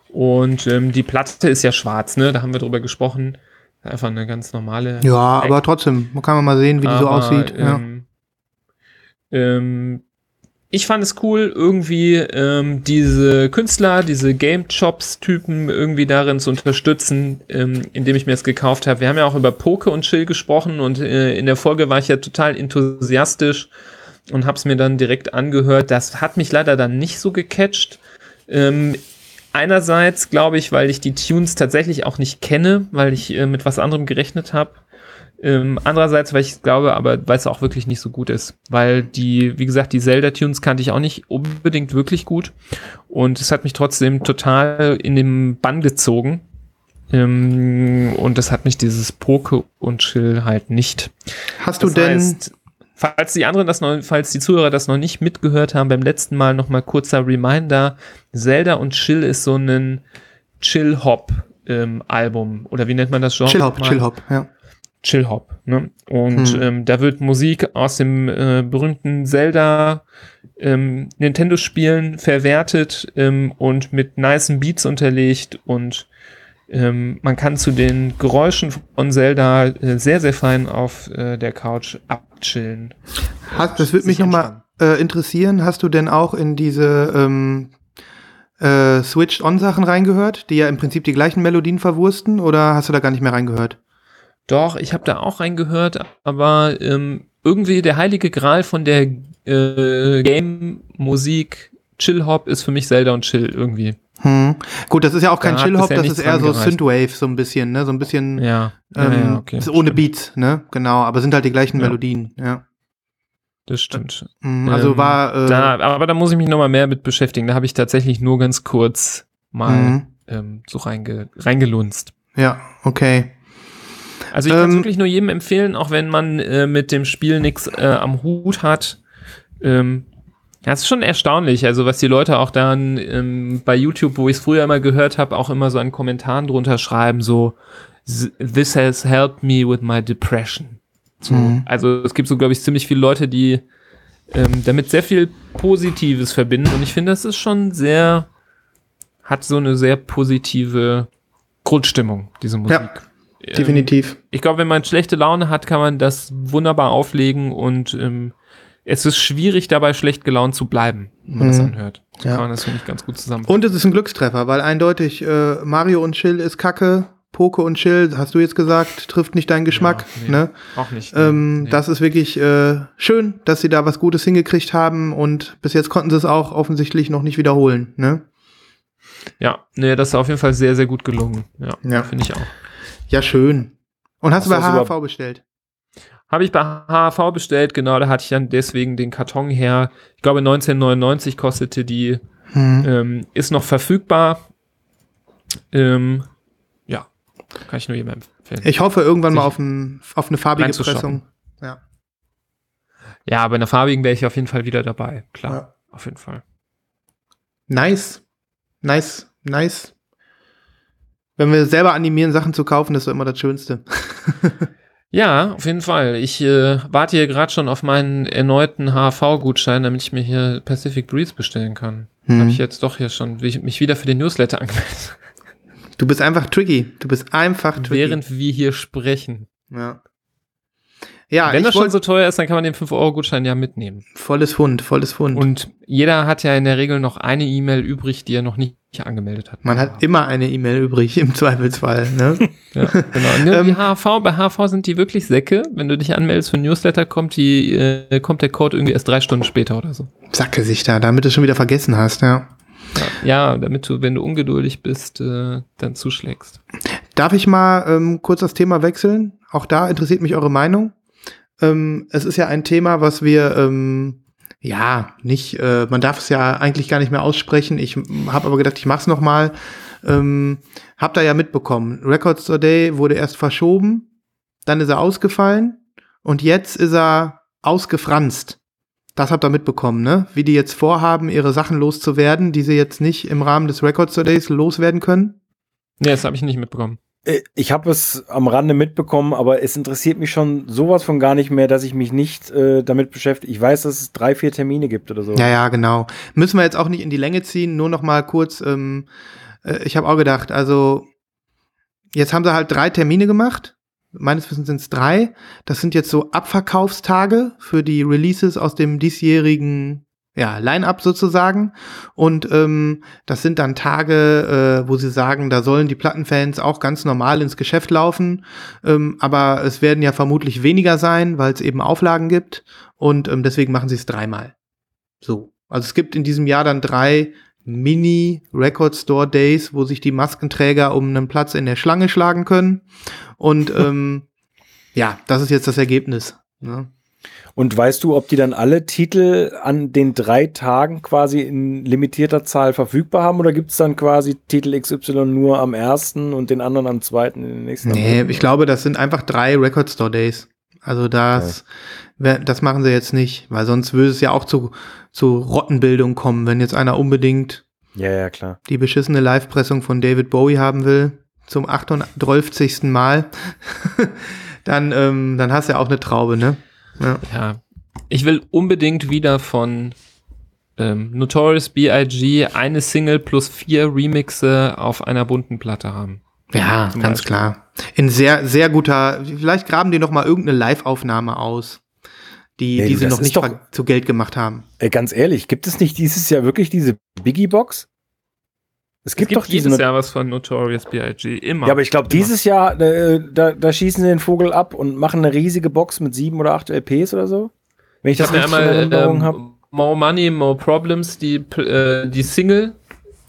Und ähm, die Platte ist ja schwarz, ne? Da haben wir drüber gesprochen. Einfach eine ganz normale. Ja, aber trotzdem, kann man mal sehen, wie die so aussieht. ja. Ähm, ähm, ich fand es cool, irgendwie ähm, diese Künstler, diese Game Chops-Typen irgendwie darin zu unterstützen, ähm, indem ich mir das gekauft habe. Wir haben ja auch über Poke und Chill gesprochen und äh, in der Folge war ich ja total enthusiastisch und habe es mir dann direkt angehört. Das hat mich leider dann nicht so gecatcht. Ähm, einerseits glaube ich, weil ich die Tunes tatsächlich auch nicht kenne, weil ich äh, mit was anderem gerechnet habe. Ähm, andererseits, weil ich glaube, aber weil es auch wirklich nicht so gut ist. Weil die, wie gesagt, die Zelda-Tunes kannte ich auch nicht unbedingt wirklich gut. Und es hat mich trotzdem total in den Bann gezogen. Ähm, und das hat mich dieses Poke und Chill halt nicht. Hast du Das denn. heißt, falls die anderen das noch, falls die Zuhörer das noch nicht mitgehört haben, beim letzten Mal noch mal kurzer Reminder: Zelda und Chill ist so ein Chill-Hop-Album. Oder wie nennt man das Genre? Chill Hop, nochmal? Chill Hop, ja. Chill Hop. Ne? Und Hm. ähm, da wird Musik aus dem äh, berühmten Zelda ähm, Nintendo-Spielen verwertet ähm, und mit nicen Beats unterlegt und ähm, man kann zu den Geräuschen von Zelda äh, sehr, sehr fein auf äh, der Couch abchillen. Hast, das würde mich nochmal äh, interessieren. Hast du denn auch in diese ähm, äh, Switched-On-Sachen reingehört, die ja im Prinzip die gleichen Melodien verwursten, oder hast du da gar nicht mehr reingehört? Doch, ich habe da auch reingehört, aber ähm, irgendwie der heilige Gral von der äh, Game-Musik Chill-Hop ist für mich Zelda und Chill irgendwie. Hm. Gut, das ist ja auch kein Da Chill-Hop, das ist eher so. Synthwave, so ein bisschen, ne? So ein bisschen Ja, ähm, ja, ja okay. ist ohne stimmt. Beats, ne? Genau, aber sind halt die gleichen Ja. Melodien, ja. Das stimmt. Hm, Also Ähm, war äh, Da, aber da muss ich mich nochmal mehr mit beschäftigen. Da habe ich tatsächlich nur ganz kurz mal mhm. ähm, so reinge reingelunzt. ja, okay. Also ich kann es Ähm, wirklich nur jedem empfehlen, auch wenn man äh, mit dem Spiel nichts äh, am Hut hat. Ähm, ja, es ist schon erstaunlich, also was die Leute auch dann ähm, bei YouTube, wo ich es früher immer gehört habe, auch immer so an Kommentaren drunter schreiben, so This has helped me with my depression. So, Mhm. Also es gibt so, glaube ich, ziemlich viele Leute, die ähm, damit sehr viel Positives verbinden und ich finde, das ist schon sehr, hat so eine sehr positive Grundstimmung, diese Musik. Ja, Ähm, definitiv. ich glaube, wenn man schlechte Laune hat, kann man das wunderbar auflegen und ähm, es ist schwierig, dabei schlecht gelaunt zu bleiben, wenn man das Mhm. anhört. So Ja. kann man das, finde ich, ganz gut zusammen. Und es ist ein Glückstreffer, weil eindeutig äh, Mario und Chill ist Kacke, Poke und Chill, hast du jetzt gesagt, trifft nicht deinen Geschmack. Ja, nee. ne? Auch nicht. ähm, nee. Das ist wirklich äh, schön, dass sie da was Gutes hingekriegt haben und bis jetzt konnten sie es auch offensichtlich noch nicht wiederholen. Ne? ja, nee, das ist auf jeden Fall sehr, sehr gut gelungen. Ja, Ja. finde ich auch. Ja, schön. Und hast, Hast du bei HHV bestellt? Habe ich bei HHV bestellt, genau, da hatte ich dann deswegen den Karton her. Ich glaube, 1999 kostete die, Hm. ähm, ist noch verfügbar. Ähm, ja, kann ich nur jedem empfehlen. Ich hoffe irgendwann mal auf, ein, auf eine farbige. Pressung. Ja. ja, bei einer farbigen wäre ich auf jeden Fall wieder dabei. Klar, Ja. auf jeden Fall. Nice. Nice. Nice. Wenn wir selber animieren, Sachen zu kaufen, das ist immer das Schönste. Ja, auf jeden Fall. Ich äh, warte hier gerade schon auf meinen erneuten HV-Gutschein, damit ich mir hier Pacific Breeze bestellen kann. Hm. Habe ich jetzt doch hier schon wie- mich wieder für den Newsletter angemeldet, Du bist einfach tricky. Du bist einfach tricky. während wir hier sprechen. ja. Ja, Wenn das schon so teuer ist, dann kann man den 5-Euro-Gutschein ja mitnehmen. volles Fund, volles Fund. Und jeder hat ja in der Regel noch eine E-Mail übrig, die er noch nicht angemeldet hat. Man hat immer eine E-Mail übrig, im Zweifelsfall. Ne? Ja, genau. Ähm, die HV, bei HV sind die wirklich Säcke. Wenn du dich anmeldest für ein Newsletter, kommt, die, äh, kommt der Code irgendwie erst drei Stunden später oder so. Sacke sich da, damit du es schon wieder vergessen hast, ja. Ja, damit du, wenn du ungeduldig bist, äh, dann zuschlägst. Darf ich mal ähm, kurz das Thema wechseln? Auch da interessiert mich eure Meinung. Ähm, es ist ja ein Thema, was wir ähm, ja nicht, äh, man darf es ja eigentlich gar nicht mehr aussprechen. Ich habe aber gedacht, ich mach's noch mal. Ähm, hab da ja mitbekommen. Records Today wurde erst verschoben, dann ist er ausgefallen und jetzt ist er ausgefranst. Das habt ihr mitbekommen, ne? Wie die jetzt vorhaben, ihre Sachen loszuwerden, die sie jetzt nicht im Rahmen des Records Todays loswerden können. Nee, das habe ich nicht mitbekommen. Äh, Ich habe es am Rande mitbekommen, aber es interessiert mich schon sowas von gar nicht mehr, dass ich mich nicht äh, damit beschäftige. Ich weiß, dass es drei, vier Termine gibt oder so. Ja, ja, genau. Müssen wir jetzt auch nicht in die Länge ziehen, nur noch mal kurz, ähm, äh, ich habe auch gedacht, also jetzt haben sie halt drei Termine gemacht. Meines Wissens sind es drei. Das sind jetzt so Abverkaufstage für die Releases aus dem diesjährigen ja, Line-up sozusagen. Und ähm, das sind dann Tage, äh, wo sie sagen, da sollen die Plattenfans auch ganz normal ins Geschäft laufen. Ähm, aber es werden ja vermutlich weniger sein, weil es eben Auflagen gibt. Und ähm, deswegen machen sie es dreimal. So. Also es gibt in diesem Jahr dann drei Mini Record Store Days, wo sich die Maskenträger um einen Platz in der Schlange schlagen können. Und ähm, ja, das ist jetzt das Ergebnis. Ne? Und weißt du, ob die dann alle Titel an den drei Tagen quasi in limitierter Zahl verfügbar haben oder gibt es dann quasi Titel XY nur am ersten und den anderen am zweiten in den nächsten? Nee, ich glaube, das sind einfach drei Record Store Days. Also das, wer- das machen sie jetzt nicht, weil sonst würde es ja auch zu, zu Rottenbildung kommen, wenn jetzt einer unbedingt Ja, ja, klar. die beschissene Live-Pressung von David Bowie haben will, zum 38. Mal, dann, ähm, dann hast du ja auch eine Traube, ne? Ja. Ja. Ich will unbedingt wieder von ähm, Notorious B.I.G. eine Single plus vier Remixe auf einer bunten Platte haben. Ja, Zum ganz Beispiel. klar. In sehr, sehr guter, vielleicht graben die noch mal irgendeine Live-Aufnahme aus, die, Nee, die sie noch nicht doch- zu Geld gemacht haben. Äh, ganz ehrlich, gibt es nicht dieses Jahr wirklich diese Biggie-Box? Es Es gibt, gibt doch diese. jedes Jahr was von Notorious B.I.G. Immer. Ja, aber ich glaube, dieses Jahr, äh, da, da schießen sie den Vogel ab und machen eine riesige Box mit sieben oder acht LPs oder so. Wenn ich Ich das habe mir richtig in einmal Erinnerung ähm, habe. More Money, More Problems, die, äh, die Single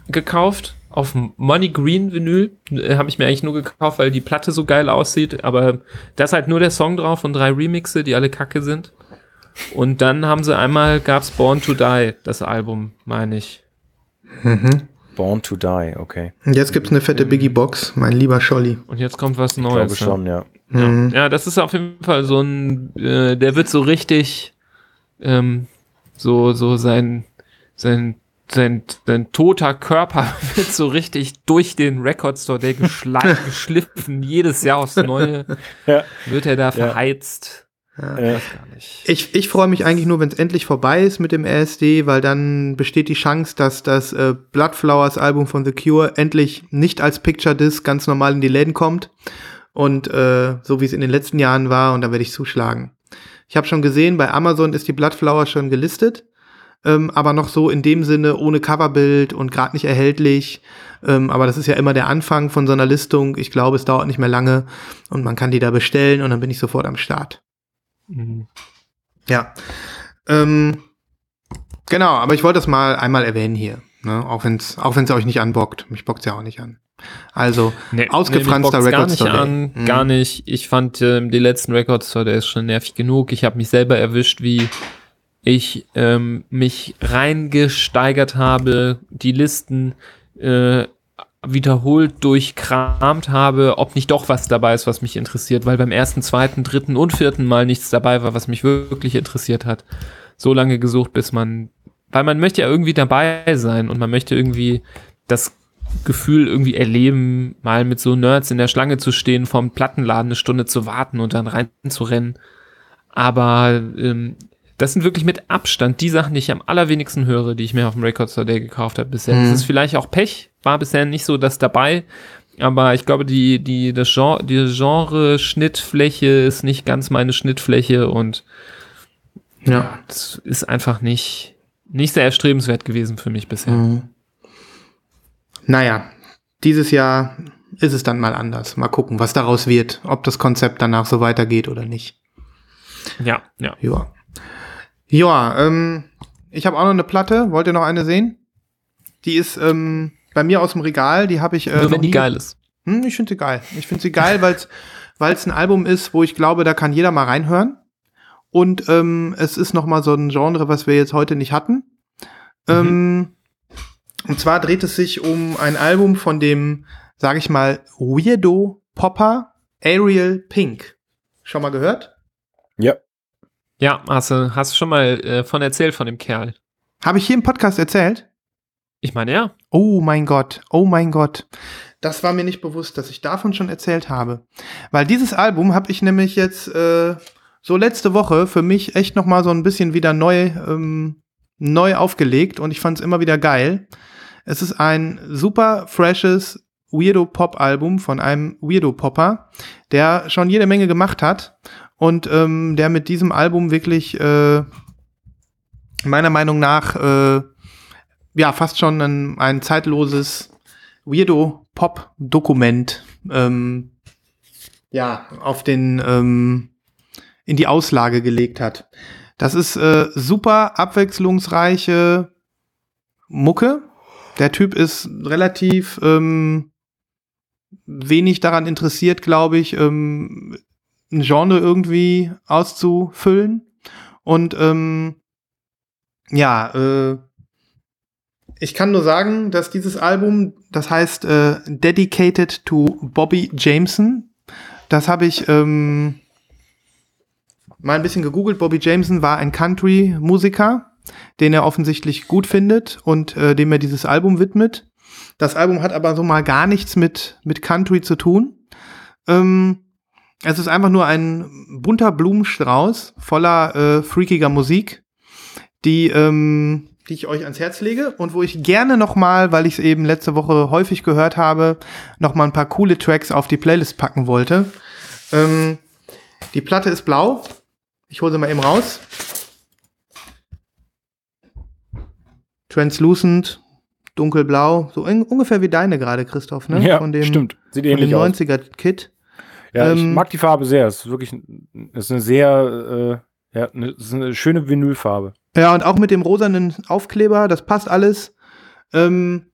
gekauft auf Money Green Vinyl. Äh, habe ich mir eigentlich nur gekauft, weil die Platte so geil aussieht. Aber da ist halt nur der Song drauf und drei Remixe, die alle kacke sind. Und dann haben sie einmal, gab's Born to Die, das Album, meine ich. Born to Die, okay. Und jetzt gibt's eine fette Biggie-Box, mein lieber Scholli. Und jetzt kommt was Ich Neues. glaube schon, ja. Mhm. Ja, das ist auf jeden Fall so ein, äh, der wird so richtig, ähm, so, so sein, sein, sein, sein toter Körper wird so richtig durch den Record Store, der geschla- geschliffen, jedes Jahr aufs Neue, Ja. wird er da verheizt. Ja. Nicht. Ich, ich freue mich eigentlich nur, wenn es endlich vorbei ist mit dem RSD, weil dann besteht die Chance, dass das äh, Bloodflowers Album von The Cure endlich nicht als Picture Disc ganz normal in die Läden kommt und äh, so wie es in den letzten Jahren war und da werde ich zuschlagen. Ich habe schon gesehen, bei Amazon ist die Bloodflower schon gelistet, ähm, aber noch so in dem Sinne ohne Coverbild und gerade nicht erhältlich. Ähm, aber das ist ja immer der Anfang von so einer Listung. Ich glaube, es dauert nicht mehr lange und man kann die da bestellen und dann bin ich sofort am Start. Mhm. Ja. Ähm, genau, aber ich wollte das mal einmal erwähnen hier. Ne? Auch wenn es auch wenn's euch nicht anbockt. Mich bockt's ja auch nicht an. Also, Nee, Ausgefranster nee, Record Store gar nicht an, Mhm. gar nicht. Ich fand ähm, die letzten Record Store, der ist schon nervig genug. Ich habe mich selber erwischt, wie ich ähm, mich reingesteigert habe, die Listen äh, wiederholt durchkramt habe, ob nicht doch was dabei ist, was mich interessiert, weil beim ersten, zweiten, dritten und vierten Mal nichts dabei war, was mich wirklich interessiert hat. So lange gesucht, bis man, weil man möchte ja irgendwie dabei sein und man möchte irgendwie das Gefühl irgendwie erleben, mal mit so Nerds in der Schlange zu stehen, vorm Plattenladen eine Stunde zu warten und dann reinzurennen. Aber ähm, das sind wirklich mit Abstand die Sachen, die ich am allerwenigsten höre, die ich mir auf dem Record Store Day gekauft habe bisher. Mhm. Das ist vielleicht auch Pech, war bisher nicht so das dabei. Aber ich glaube, die, die, das Genre, die Genre-Schnittfläche ist nicht ganz meine Schnittfläche und ja. das ist einfach nicht, nicht sehr erstrebenswert gewesen für mich bisher. Mhm. Naja, dieses Jahr ist es dann mal anders. Mal gucken, was daraus wird, ob das Konzept danach so weitergeht oder nicht. Ja, ja. Ja. Ja, ähm, ich habe auch noch eine Platte. Wollt ihr noch eine sehen? Die ist ähm, bei mir aus dem Regal. Die habe ich. Äh, Nur noch wenn die nie- geil ist. Hm, ich finde sie geil. Ich finde sie geil, weil es ein Album ist, wo ich glaube, da kann jeder mal reinhören. Und ähm, es ist noch mal so ein Genre, was wir jetzt heute nicht hatten. Ähm, und zwar dreht es sich um ein Album von dem, sage ich mal, Weirdo Popper Ariel Pink. Schon mal gehört? Ja. Ja, hast du hast du schon mal äh, von erzählt von dem Kerl. Habe ich hier im Podcast erzählt? Ich meine, ja. Oh mein Gott, oh mein Gott. Das war mir nicht bewusst, dass ich davon schon erzählt habe. Weil dieses Album habe ich nämlich jetzt äh, so letzte Woche für mich echt noch mal so ein bisschen wieder neu, ähm, neu aufgelegt und ich fand es immer wieder geil. Es ist ein super freshes Weirdo-Pop-Album von einem Weirdo-Popper, der schon jede Menge gemacht hat und ähm, der mit diesem Album wirklich äh, meiner Meinung nach äh, ja fast schon ein, ein zeitloses Weirdo-Pop-Dokument ähm, ja auf den ähm, in die Auslage gelegt hat. Das ist äh, super abwechslungsreiche Mucke. Der Typ ist relativ ähm, wenig daran interessiert, glaube ich, ähm, ein Genre irgendwie auszufüllen. Und ähm, ja, äh, ich kann nur sagen, dass dieses Album, das heißt äh, Dedicated to Bobby Jameson, das habe ich ähm, mal ein bisschen gegoogelt. Bobby Jameson war ein Country-Musiker, den er offensichtlich gut findet und äh, dem er dieses Album widmet. Das Album hat aber so mal gar nichts mit, mit Country zu tun. Ähm, es ist einfach nur ein bunter Blumenstrauß voller äh, freakiger Musik, die, ähm, die ich euch ans Herz lege und wo ich gerne noch mal, weil ich es eben letzte Woche häufig gehört habe, noch mal ein paar coole Tracks auf die Playlist packen wollte. Ähm, die Platte ist blau. Ich hole sie mal eben raus. Translucent, dunkelblau, so in, ungefähr wie deine gerade, Christoph, ne? Ja, von dem, stimmt. Sieht Von dem ähnlich aus. 90er-Kit. Ja, ich Ähm, mag die Farbe sehr. Es ist wirklich es ist eine sehr, äh, ja, eine, ist eine schöne Vinylfarbe. Ja, und auch mit dem rosanen Aufkleber, das passt alles. Ähm,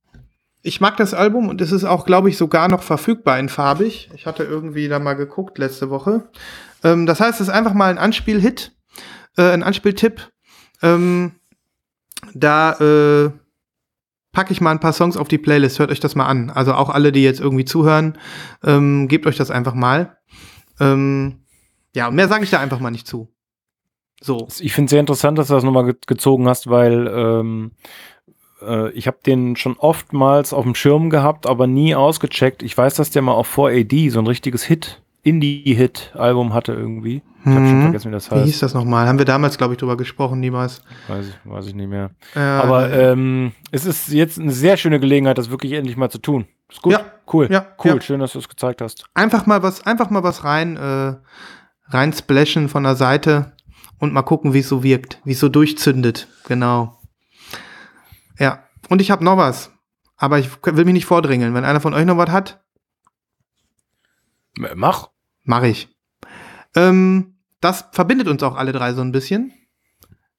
ich mag das Album und es ist auch, glaube ich, sogar noch verfügbar in farbig. Ich hatte irgendwie da mal geguckt letzte Woche. Ähm, das heißt, es ist einfach mal ein Anspielhit, äh, ein Anspieltipp. Ähm, da äh, packe ich mal ein paar Songs auf die Playlist. Hört euch das mal an. Also auch alle, die jetzt irgendwie zuhören, ähm, gebt euch das einfach mal. Ähm, ja, mehr sage ich da einfach mal nicht zu. So. Ich finde es sehr interessant, dass du das nochmal ge gezogen hast, weil ähm, äh, ich habe den schon oftmals auf dem Schirm gehabt, aber nie ausgecheckt. Ich weiß, dass der mal auf 4AD so ein richtiges Hit, Indie-Hit-Album hatte irgendwie. Ich habe schon Mhm. vergessen, wie das Wie heißt. hieß das nochmal? Haben wir damals, glaube ich, drüber gesprochen, niemals. Weiß ich, weiß ich nicht mehr. Äh, Aber ähm, es ist jetzt eine sehr schöne Gelegenheit, das wirklich endlich mal zu tun. Ist gut. Ja. Cool. Ja, Cool. ja. Schön, dass du es gezeigt hast. einfach mal was, einfach mal was rein, äh, rein splashen von der Seite und mal gucken, wie es so wirkt, wie es so durchzündet. Genau. Ja. Und ich habe noch was. Aber ich will mich nicht vordringeln. Wenn einer von euch noch was hat, Mach. mache ich. Ähm, das verbindet uns auch alle drei so ein bisschen,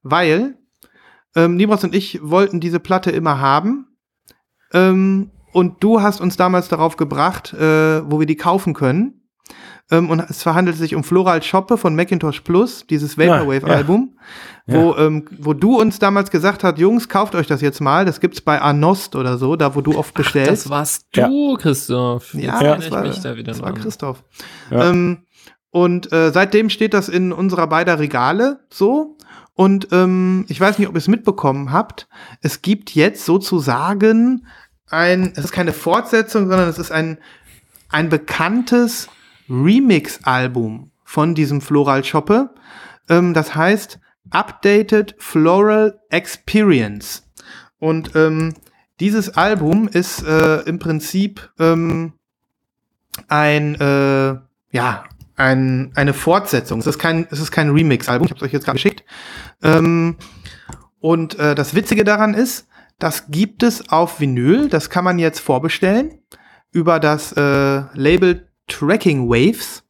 weil ähm, Nibras und ich wollten diese Platte immer haben. Ähm, und du hast uns damals darauf gebracht, äh, wo wir die kaufen können. Ähm, und es verhandelt sich um Floral Shoppe von Macintosh Plus, dieses Vaporwave-Album, Ja. wo, ähm, wo du uns damals gesagt hast, Jungs, kauft euch das jetzt mal. Das gibt's bei Anost oder so, da wo du oft bestellst. Das warst du, Christoph. Jetzt Ja, das ich war, mich da wieder das war. Christoph. Ja. Ähm, und äh, seitdem steht das in unserer beider Regale so. Und ähm, ich weiß nicht, ob ihr es mitbekommen habt. Es gibt jetzt sozusagen ein, es ist keine Fortsetzung, sondern es ist ein, ein bekanntes Remix-Album von diesem Floral Shoppe. Ähm, das heißt Updated Floral Experience. Und ähm, dieses Album ist äh, im Prinzip ähm, ein, äh, ja, ein, eine Fortsetzung. Es ist kein, es ist kein Remix-Album. Ich habe es euch jetzt gerade geschickt. Ähm, und äh, das Witzige daran ist, das gibt es auf Vinyl. Das kann man jetzt vorbestellen über das äh, Label Tracking Waves.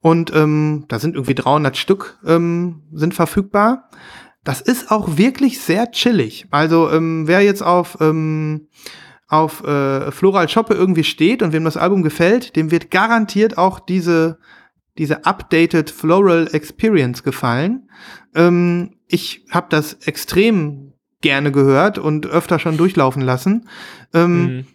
Und ähm, da sind irgendwie 300 Stück ähm, sind verfügbar. Das ist auch wirklich sehr chillig. Also ähm, wer jetzt auf ähm, auf äh, Floral Shoppe irgendwie steht und wem das Album gefällt, dem wird garantiert auch diese, diese Updated Floral Experience gefallen. Ähm, ich habe das extrem gerne gehört und öfter schon durchlaufen lassen. Ähm, Mhm.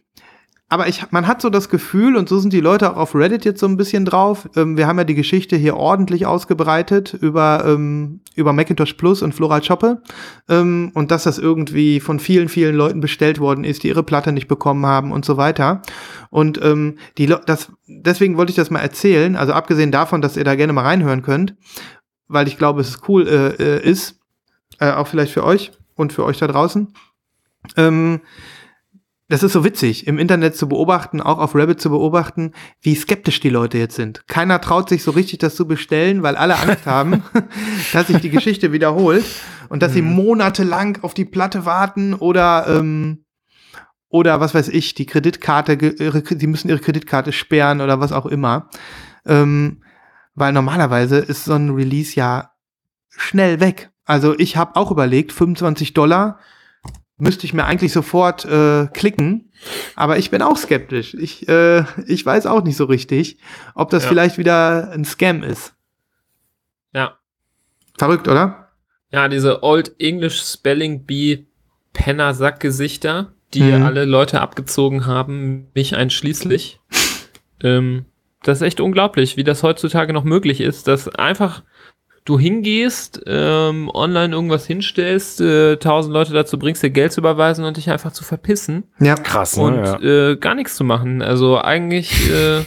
Aber ich, man hat so das Gefühl, und so sind die Leute auch auf Reddit jetzt so ein bisschen drauf, ähm, wir haben ja die Geschichte hier ordentlich ausgebreitet über, ähm, über Macintosh Plus und Floral Shoppe ähm, und dass das irgendwie von vielen, vielen Leuten bestellt worden ist, die ihre Platte nicht bekommen haben und so weiter. Und ähm, die das, deswegen wollte ich das mal erzählen, also abgesehen davon, dass ihr da gerne mal reinhören könnt, weil ich glaube, es ist cool äh, äh, ist, äh, auch vielleicht für euch und für euch da draußen. Ähm, das ist so witzig, im Internet zu beobachten, auch auf Reddit zu beobachten, wie skeptisch die Leute jetzt sind. Keiner traut sich so richtig, das zu bestellen, weil alle Angst haben, dass sich die Geschichte wiederholt und dass sie monatelang auf die Platte warten oder ähm, oder was weiß ich, die Kreditkarte, ihre, sie müssen ihre Kreditkarte sperren oder was auch immer. Ähm, weil normalerweise ist so ein Release ja schnell weg. Also ich habe auch überlegt, 25 Dollar müsste ich mir eigentlich sofort äh, klicken, aber ich bin auch skeptisch. Ich, äh, ich weiß auch nicht so richtig, ob das Ja. vielleicht wieder ein Scam ist. Ja. Verrückt, oder? Ja, diese Old English Spelling Bee Penner-Sackgesichter, die Mhm. alle Leute abgezogen haben, mich einschließlich. ähm, das ist echt unglaublich, wie das heutzutage noch möglich ist, dass einfach du hingehst, ähm, online irgendwas hinstellst, äh, tausend Leute dazu bringst, dir Geld zu überweisen und dich einfach zu verpissen Ja. Krass, und ne? Ja. äh, gar nichts zu machen. Also eigentlich, äh,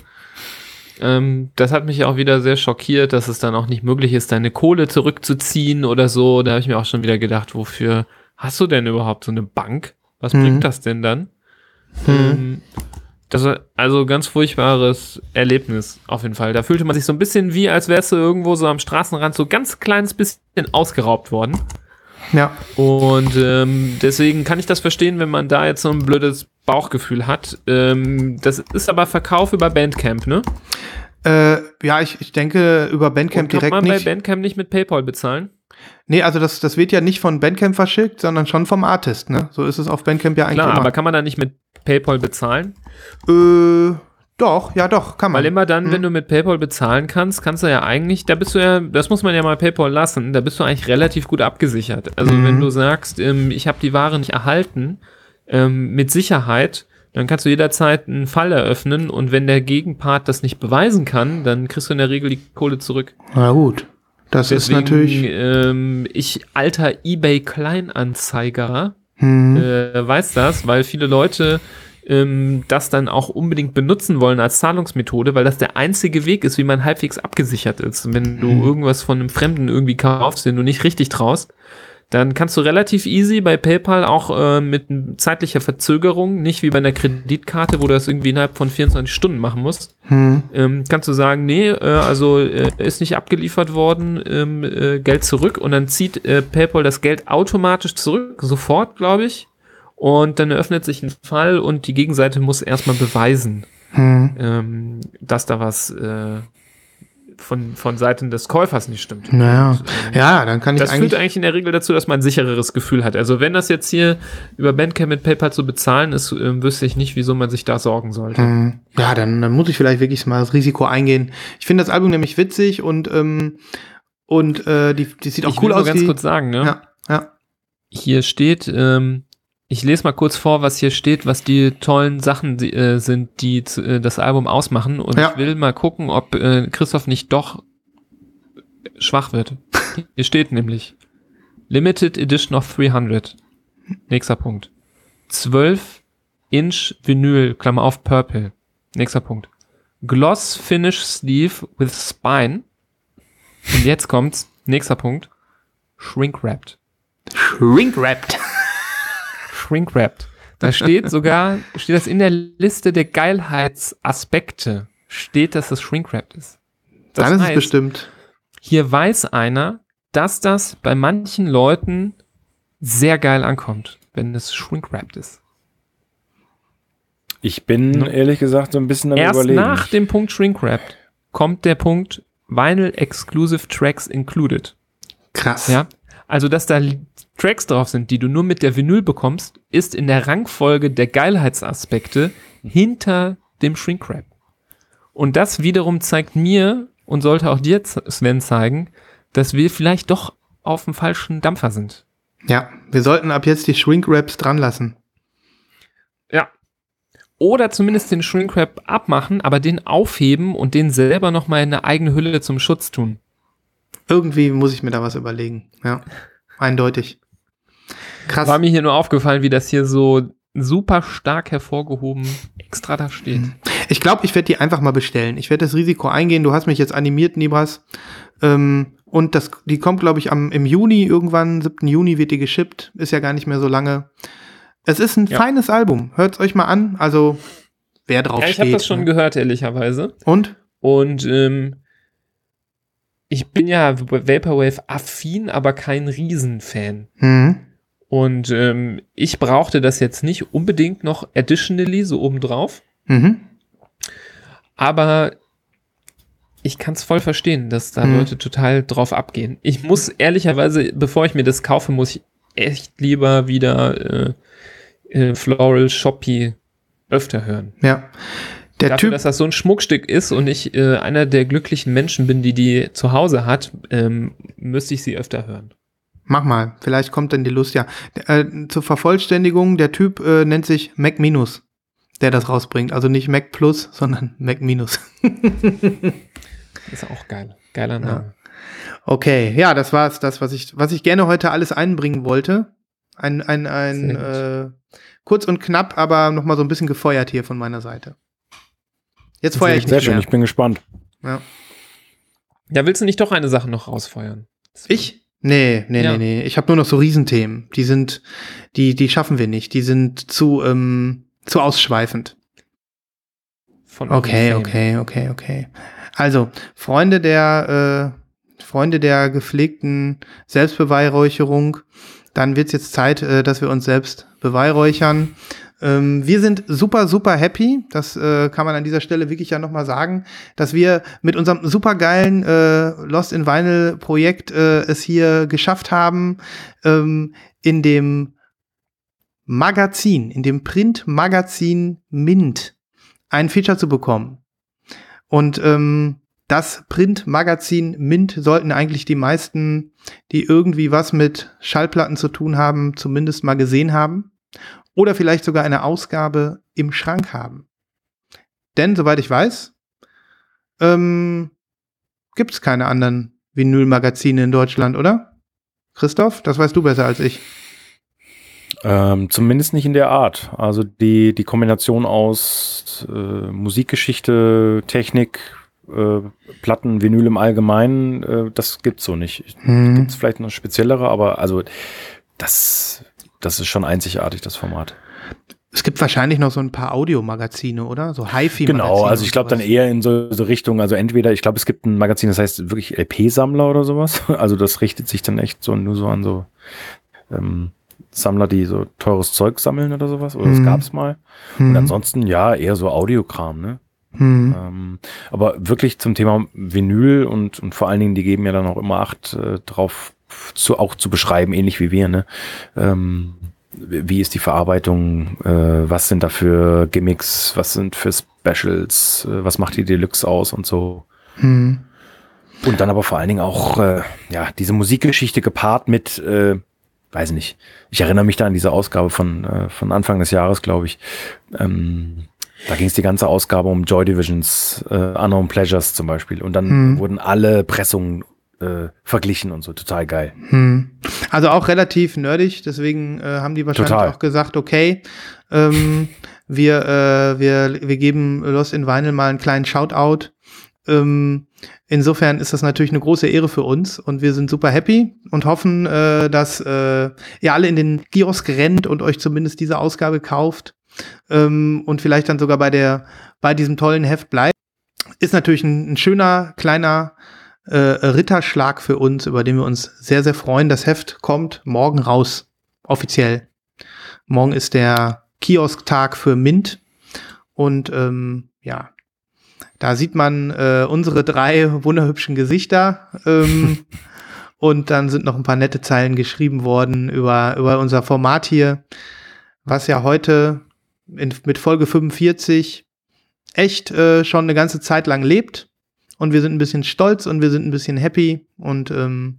ähm, das hat mich auch wieder sehr schockiert, dass es dann auch nicht möglich ist, deine Kohle zurückzuziehen oder so. Da habe ich mir auch schon wieder gedacht, wofür hast du denn überhaupt so eine Bank? Was Mhm. bringt das denn dann? Ähm, das war also ganz furchtbares Erlebnis auf jeden Fall. Da fühlte man sich so ein bisschen wie, als wärst du irgendwo so am Straßenrand so ganz kleines bisschen ausgeraubt worden. Ja. Und ähm, deswegen kann ich das verstehen, wenn man da jetzt so ein blödes Bauchgefühl hat. Ähm, das ist aber Verkauf über Bandcamp, ne? Äh, ja, ich, ich denke über Bandcamp Und kann direkt man bei. Bandcamp nicht mit PayPal bezahlen? nee, also das, das wird ja nicht von Bandcamp verschickt, sondern schon vom Artist, ne? So ist es auf Bandcamp ja eigentlich Klar, immer. aber kann man da nicht mit PayPal bezahlen? Äh, doch, ja doch, kann man. Weil immer dann, Hm. wenn du mit PayPal bezahlen kannst, kannst du ja eigentlich, da bist du ja, das muss man ja mal PayPal lassen, da bist du eigentlich relativ gut abgesichert. Also Mhm. wenn du sagst, ähm, ich habe die Ware nicht erhalten, ähm, mit Sicherheit, dann kannst du jederzeit einen Fall eröffnen und wenn der Gegenpart das nicht beweisen kann, dann kriegst du in der Regel die Kohle zurück. Na gut. Das Deswegen, ist natürlich. ähm, ich alter eBay Kleinanzeiger Hm, äh, weiß das, weil viele Leute ähm, das dann auch unbedingt benutzen wollen als Zahlungsmethode, weil das der einzige Weg ist, wie man halbwegs abgesichert ist. Wenn du Mhm. irgendwas von einem Fremden irgendwie kaufst, den du nicht richtig traust, dann kannst du relativ easy bei PayPal auch äh, mit zeitlicher Verzögerung, nicht wie bei einer Kreditkarte, wo du das irgendwie innerhalb von 24 Stunden machen musst, hm, ähm, kannst du sagen, nee, äh, also äh, ist nicht abgeliefert worden, ähm, äh, Geld zurück und dann zieht äh, PayPal das Geld automatisch zurück, sofort, glaube ich. Und dann eröffnet sich ein Fall und die Gegenseite muss erstmal beweisen, hm. ähm, dass da was äh, von, von Seiten des Käufers nicht stimmt. Naja. Und, ähm, Ja, dann kann ich das führt eigentlich. eigentlich in der Regel dazu, dass man ein sichereres Gefühl hat. Also wenn das jetzt hier über Bandcamp mit PayPal zu bezahlen ist, ähm, wüsste ich nicht, wieso man sich da sorgen sollte. Hm, Ja, dann, dann muss ich vielleicht wirklich mal das Risiko eingehen. Ich finde das Album nämlich witzig und ähm, und äh, die, die sieht auch ich cool will aus. ganz die, kurz sagen, ne? ja, ja. hier steht, ähm, ich lese mal kurz vor, was hier steht, was die tollen Sachen die, äh, sind, die äh, das Album ausmachen. Und Ja. ich will mal gucken, ob äh, Christoph nicht doch schwach wird. hier steht nämlich Limited Edition of 300. Nächster Punkt. 12 Inch Vinyl, Klammer auf Purple. Nächster Punkt. Gloss Finish Sleeve with Spine. Und jetzt kommt's. Nächster Punkt. Shrink Wrapped. Shrink-wrapped. Shrink-wrapped. Da steht sogar, steht das in der Liste der Geilheitsaspekte, steht, dass das Shrink-wrapped ist. Das Dann ist es heißt, bestimmt. hier weiß einer, dass das bei manchen Leuten sehr geil ankommt, wenn es Shrink-wrapped ist. Ich bin ehrlich gesagt so ein bisschen am Erst überlegen. nach dem Punkt Shrink-wrapped kommt der Punkt Vinyl Exclusive Tracks Included. Krass. Ja. Also, dass da Tracks drauf sind, die du nur mit der Vinyl bekommst, ist in der Rangfolge der Geilheitsaspekte hinter dem Shrinkwrap. Und das wiederum zeigt mir und sollte auch dir, Sven, zeigen, dass wir vielleicht doch auf dem falschen Dampfer sind. Ja, wir sollten ab jetzt die Shrink-Wraps dran lassen. Ja. Oder zumindest den Shrinkwrap abmachen, aber den aufheben und den selber nochmal in eine eigene Hülle zum Schutz tun. Irgendwie muss ich mir da was überlegen. Ja, eindeutig. Krass. War mir hier nur aufgefallen, wie das hier so super stark hervorgehoben extra da steht. Ich glaube, ich werde die einfach mal bestellen. Ich werde das Risiko eingehen. Du hast mich jetzt animiert, Nibras. Ähm, und das, die kommt, glaube ich, am, im Juni irgendwann, 7. Juni wird die geschippt. Ist ja gar nicht mehr so lange. Es ist ein Ja. feines Album. Hört's euch mal an. Also, wer drauf Ja, ich steht. habe das schon ne? gehört, ehrlicherweise. Und? Und ähm, ich bin ja Vaporwave-affin, aber kein Riesenfan. Mhm. Und ähm, ich brauchte das jetzt nicht unbedingt noch additionally so obendrauf. Mhm. Aber ich kann es voll verstehen, dass da Mhm. Leute total drauf abgehen. Ich muss ehrlicherweise, bevor ich mir das kaufe, muss ich echt lieber wieder äh, äh, Floral Shoppy öfter hören. Ja. Der Dafür, Typ. dass das so ein Schmuckstück ist und ich äh, einer der glücklichen Menschen bin, die die zu Hause hat, ähm, müsste ich sie öfter hören. Mach mal, vielleicht kommt dann die Lust, ja. Äh, zur Vervollständigung, der Typ äh, nennt sich Mac Minus, der das rausbringt. Also nicht Mac Plus, sondern Mac Minus. Ist auch geil. Geiler Name. Okay, ja, das war's, das, was ich, was ich gerne heute alles einbringen wollte. Ein, ein, ein Sehr äh, kurz und knapp, aber noch mal so ein bisschen gefeuert hier von meiner Seite. Jetzt feuer ich Sehr nicht schön, mehr. ich bin gespannt. Ja. Ja, willst du nicht doch eine Sache noch rausfeuern? Ich? Nee, nee, Ja. nee, nee. Ich habe nur noch so Riesenthemen. Die sind, die, die schaffen wir nicht. Die sind zu, ähm, zu ausschweifend. Von Okay, okay, okay, okay. Also, Freunde der, äh, Freunde der gepflegten Selbstbeweihräucherung, dann wird es jetzt Zeit, äh, dass wir uns selbst beweihräuchern. Ähm, wir sind super, super happy. Das äh, kann man an dieser Stelle wirklich ja nochmal sagen, dass wir mit unserem supergeilen äh, Lost in Vinyl Projekt äh, es hier geschafft haben, ähm, in dem Magazin, in dem Print-Magazin Mint ein Feature zu bekommen. Und ähm, das Print-Magazin Mint sollten eigentlich die meisten, die irgendwie was mit Schallplatten zu tun haben, zumindest mal gesehen haben oder vielleicht sogar eine Ausgabe im Schrank haben. Denn, soweit ich weiß, ähm, gibt es keine anderen Vinyl-Magazine in Deutschland, oder? Christoph, das weißt du besser als ich. Ähm, zumindest nicht in der Art. Also die, die Kombination aus äh, Musikgeschichte, Technik, äh, Platten, Vinyl im Allgemeinen, äh, das gibt's so nicht. Hm. Gibt's vielleicht noch speziellere, aber also das das ist schon einzigartig, das Format. Es gibt wahrscheinlich noch so ein paar Audiomagazine, oder? So HiFi-Magazine. Genau, also ich glaube dann eher in so, so Richtung, also entweder, ich glaube, es gibt ein Magazin, das heißt wirklich LP-Sammler oder sowas. Also das richtet sich dann echt so nur so an so ähm, Sammler, die so teures Zeug sammeln oder sowas. Oder das Mhm. gab's mal. Hm. Und ansonsten ja, eher so Audiokram, ne? Hm. Ähm, aber wirklich zum Thema Vinyl und, und vor allen Dingen, die geben ja dann auch immer Acht äh, drauf, zu, auch zu beschreiben, ähnlich wie wir, ne? Ähm, wie ist die Verarbeitung, äh, was sind da für Gimmicks, was sind für Specials, äh, was macht die Deluxe aus und so. Hm. Und dann aber vor allen Dingen auch, äh, ja, diese Musikgeschichte gepaart mit, äh, weiß nicht, ich erinnere mich da an diese Ausgabe von, äh, von Anfang des Jahres, glaube ich. Ähm, da ging es die ganze Ausgabe um Joy Divisions, äh, Unknown Pleasures zum Beispiel. Und dann Hm. wurden alle Pressungen äh, verglichen und so, total geil. Hm. Also auch relativ nerdig, deswegen äh, haben die wahrscheinlich Total. auch gesagt, okay, ähm, wir, äh, wir, wir geben Lost in Vinyl mal einen kleinen Shoutout. Ähm, insofern ist das natürlich eine große Ehre für uns und wir sind super happy und hoffen, äh, dass äh, ihr alle in den Kiosk rennt und euch zumindest diese Ausgabe kauft ähm, und vielleicht dann sogar bei der bei diesem tollen Heft bleibt. Ist natürlich ein, ein schöner kleiner äh, Ritterschlag für uns, über den wir uns sehr, sehr freuen. Das Heft kommt morgen raus, offiziell. Morgen ist der Kiosktag für Mint. Und ähm, ja, da sieht man äh, unsere drei wunderhübschen Gesichter. Ähm, und dann sind noch ein paar nette Zeilen geschrieben worden über, über unser Format hier, was ja heute in, mit Folge 45 echt äh, schon eine ganze Zeit lang lebt. Und wir sind ein bisschen stolz und wir sind ein bisschen happy und ähm,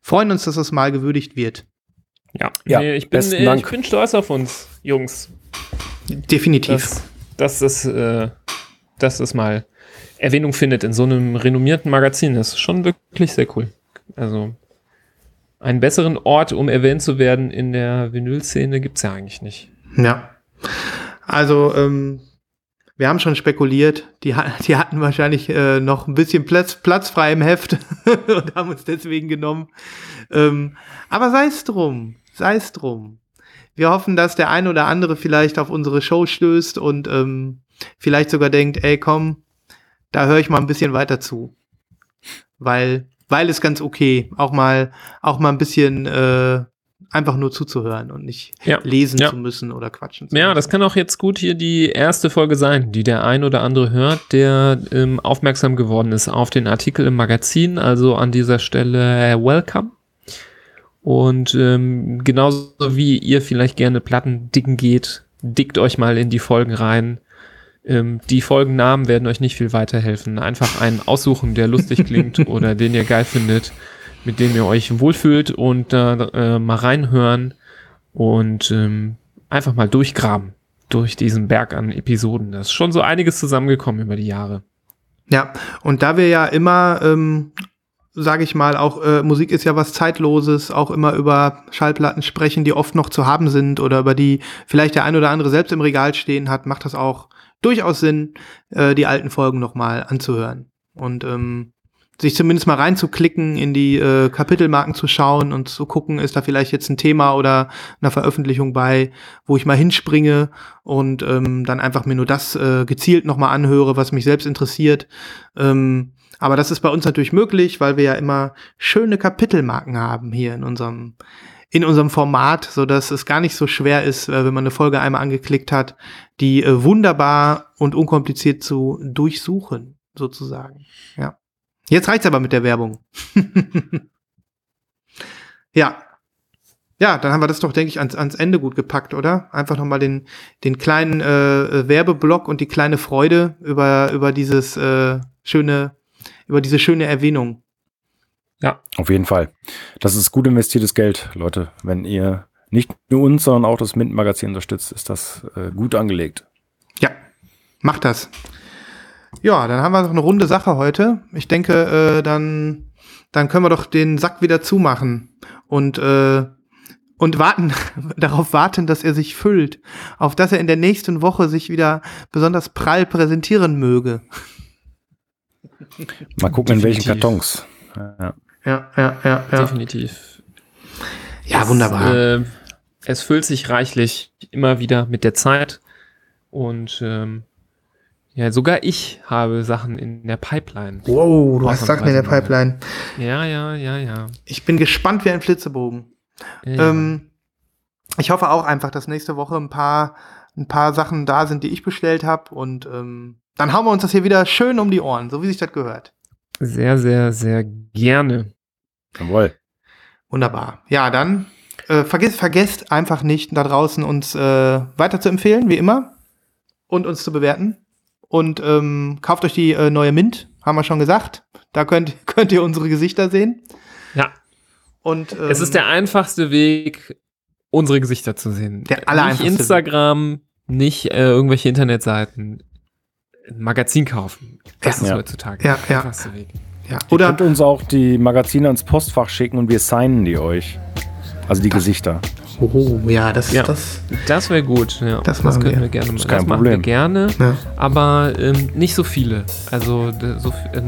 freuen uns, dass das mal gewürdigt wird. Ja, Ja, nee, ich, bin, besten äh, ich Dank. bin stolz auf uns, Jungs. Definitiv. Dass, dass, das, äh, dass das mal Erwähnung findet in so einem renommierten Magazin. Das ist schon wirklich sehr cool. Also einen besseren Ort, um erwähnt zu werden in der Vinyl-Szene, gibt es ja eigentlich nicht. Ja. Also, ähm, wir haben schon spekuliert, die, die hatten wahrscheinlich äh, noch ein bisschen Platz, Platz frei im Heft und haben uns deswegen genommen. Ähm, aber sei es drum, sei es drum. Wir hoffen, dass der ein oder andere vielleicht auf unsere Show stößt und ähm, vielleicht sogar denkt, ey, komm, da höre ich mal ein bisschen weiter zu. Weil, weil es ganz okay, auch mal, auch mal ein bisschen äh, einfach nur zuzuhören und nicht Ja, lesen ja. zu müssen oder quatschen zu Ja, müssen. das kann auch jetzt gut hier die erste Folge sein, die der ein oder andere hört, der ähm, aufmerksam geworden ist auf den Artikel im Magazin. Also an dieser Stelle äh, welcome. Und ähm, genauso wie ihr vielleicht gerne Platten dicken geht, dickt euch mal in die Folgen rein. Ähm, die Folgennamen werden euch nicht viel weiterhelfen. Einfach einen aussuchen, der lustig klingt oder den ihr geil findet, mit dem ihr euch wohlfühlt und da äh, mal reinhören und ähm, einfach mal durchgraben durch diesen Berg an Episoden. Da ist schon so einiges zusammengekommen über die Jahre. Ja, und da wir ja immer, ähm, sage ich mal, auch äh, Musik ist ja was Zeitloses, auch immer über Schallplatten sprechen, die oft noch zu haben sind oder über die vielleicht der ein oder andere selbst im Regal stehen hat, macht das auch durchaus Sinn, äh, die alten Folgen nochmal anzuhören und ähm, sich zumindest mal reinzuklicken, in die äh, Kapitelmarken zu schauen und zu gucken, ist da vielleicht jetzt ein Thema oder eine Veröffentlichung bei, wo ich mal hinspringe und ähm, dann einfach mir nur das äh, gezielt nochmal anhöre, was mich selbst interessiert. Ähm, Aber das ist bei uns natürlich möglich, weil wir ja immer schöne Kapitelmarken haben hier in unserem, in unserem Format, so dass es gar nicht so schwer ist, äh, wenn man eine Folge einmal angeklickt hat, die äh, wunderbar und unkompliziert zu durchsuchen, sozusagen. Ja. Jetzt reicht's aber mit der Werbung. ja. Ja, dann haben wir das doch, denke ich, ans, ans Ende gut gepackt, oder? Einfach nochmal den, den kleinen äh, Werbeblock und die kleine Freude über, über dieses äh, schöne, über diese schöne Erwähnung. Auf jeden Fall. Das ist gut investiertes Geld, Leute. Wenn ihr nicht nur uns, sondern auch das Mint-Magazin unterstützt, ist das äh, gut angelegt. Ja, macht das. Ja, dann haben wir noch eine runde Sache heute. Ich denke, äh, dann, dann können wir doch den Sack wieder zumachen und, äh, und warten, darauf warten, dass er sich füllt, auf dass er in der nächsten Woche sich wieder besonders prall präsentieren möge. Mal gucken, in welchen Definitiv. Kartons. Ja. Ja, ja, ja, ja. Definitiv. Ja, wunderbar. Es, äh, es füllt sich reichlich immer wieder mit der Zeit. Und ähm, ja, sogar ich habe Sachen in der Pipeline. wow, du hast Sachen in der Pipeline. Ja, ja, ja, ja. Ich bin gespannt wie ein Flitzebogen. ja. Ähm, ich hoffe auch einfach, dass nächste Woche ein paar, ein paar Sachen da sind, die ich bestellt habe. Und ähm, dann hauen wir uns das hier wieder schön um die Ohren, so wie sich das gehört. Sehr, sehr, sehr gerne. Jawohl. Wunderbar. Ja, dann äh, vergesst, vergesst einfach nicht, da draußen uns äh, weiter zu empfehlen, wie immer. Und uns zu bewerten. Und ähm, kauft euch die äh, neue Mint, haben wir schon gesagt. Da könnt, könnt ihr unsere Gesichter sehen. Ja. Und, ähm, Es ist der einfachste Weg, unsere Gesichter zu sehen. Der allereinfachste Nicht Weg. Instagram, nicht äh, irgendwelche Internetseiten. Ein Magazin kaufen. Das Ja. ist Ja. heutzutage Ja, der ja. einfachste Weg. ja. Ihr Oder könnt uns auch die Magazine ans Postfach schicken und wir signen die euch. Also die Gesichter. Oh, ja, das, Ja. das, Das wäre gut, ja. Das machen können wir. wir, gerne machen. Kein das machen wir Problem. gerne, ja. aber ähm, nicht so viele. Also so, äh,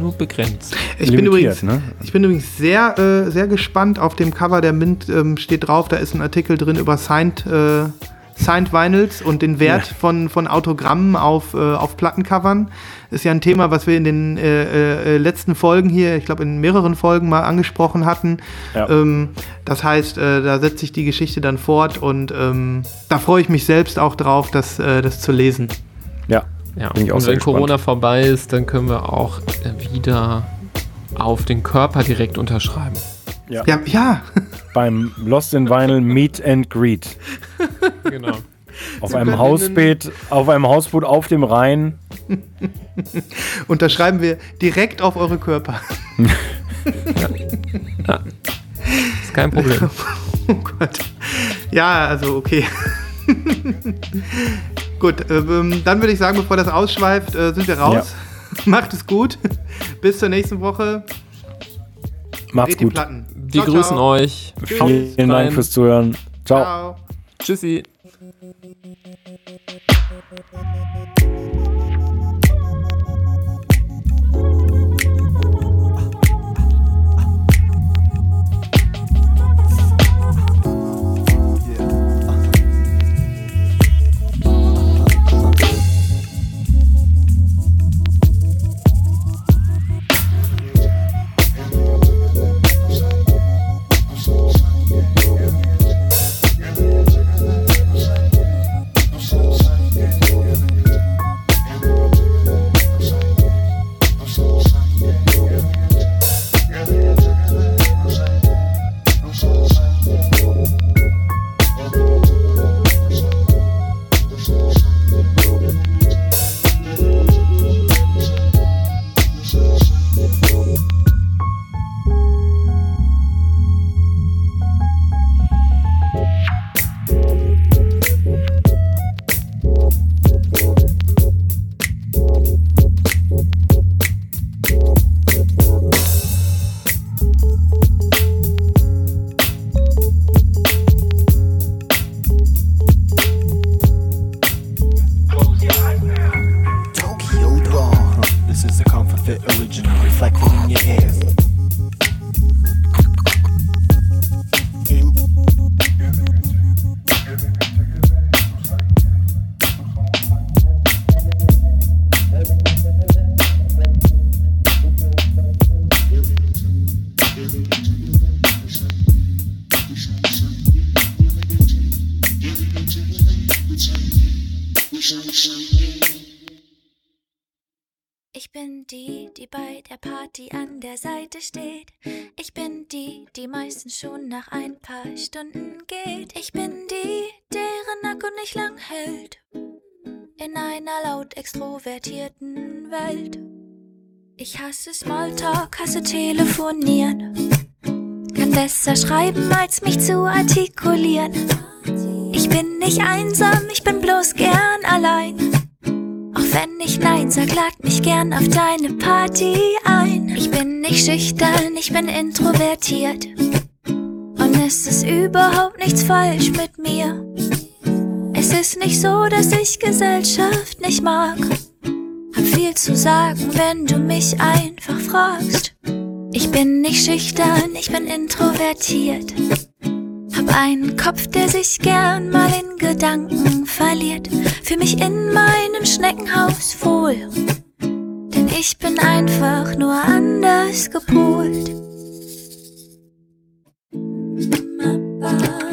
nur begrenzt. Ich bin übrigens, ne? ich bin übrigens sehr, äh, sehr gespannt. Auf dem Cover der Mint ähm, steht drauf, da ist ein Artikel drin über Signed, äh, Signed Vinyls und den Wert von, von Autogrammen auf, äh, auf Plattencovern. Ist ja ein Thema, was wir in den äh, äh, letzten Folgen hier, ich glaube in mehreren Folgen mal angesprochen hatten. Ja. Ähm, das heißt, äh, da setzt sich die Geschichte dann fort und ähm, da freue ich mich selbst auch drauf, das, äh, das zu lesen. Ja. Ja. Bin ich auch Und sehr wenn gespannt. Corona vorbei ist, dann können wir auch äh, wieder auf den Körper direkt unterschreiben. Ja, ja. Beim Lost in Vinyl Meet and Greet. Genau. Auf Sie einem Hausboot, auf einem Hausboot auf dem Rhein. Unterschreiben wir direkt auf eure Körper. Ist kein Problem. Oh Gott. Ja, also okay. gut, ähm, dann würde ich sagen, bevor das ausschweift, äh, sind wir raus. Macht es gut. Bis zur nächsten Woche. Macht's Dreht die gut. Platten. Wir Ciao, grüßen ciao. euch. Vielen Dank rein. fürs Zuhören. Ciao. Ciao. Tschüssi. Stunden geht. Ich bin die, deren Akku nicht lang hält. In einer laut extrovertierten Welt. Ich hasse Smalltalk, hasse telefonieren. Kann besser schreiben, als mich zu artikulieren. Ich bin nicht einsam, ich bin bloß gern allein. Auch wenn ich Nein sag, lad mich gern auf deine Party ein. Ich bin nicht schüchtern, ich bin introvertiert. Es ist überhaupt nichts falsch mit mir. Es ist nicht so, dass ich Gesellschaft nicht mag. Hab viel zu sagen, wenn du mich einfach fragst. Ich bin nicht schüchtern, ich bin introvertiert. Hab einen Kopf, der sich gern mal in Gedanken verliert. Für mich in meinem Schneckenhaus wohl. Denn ich bin einfach nur anders gepolt. my body.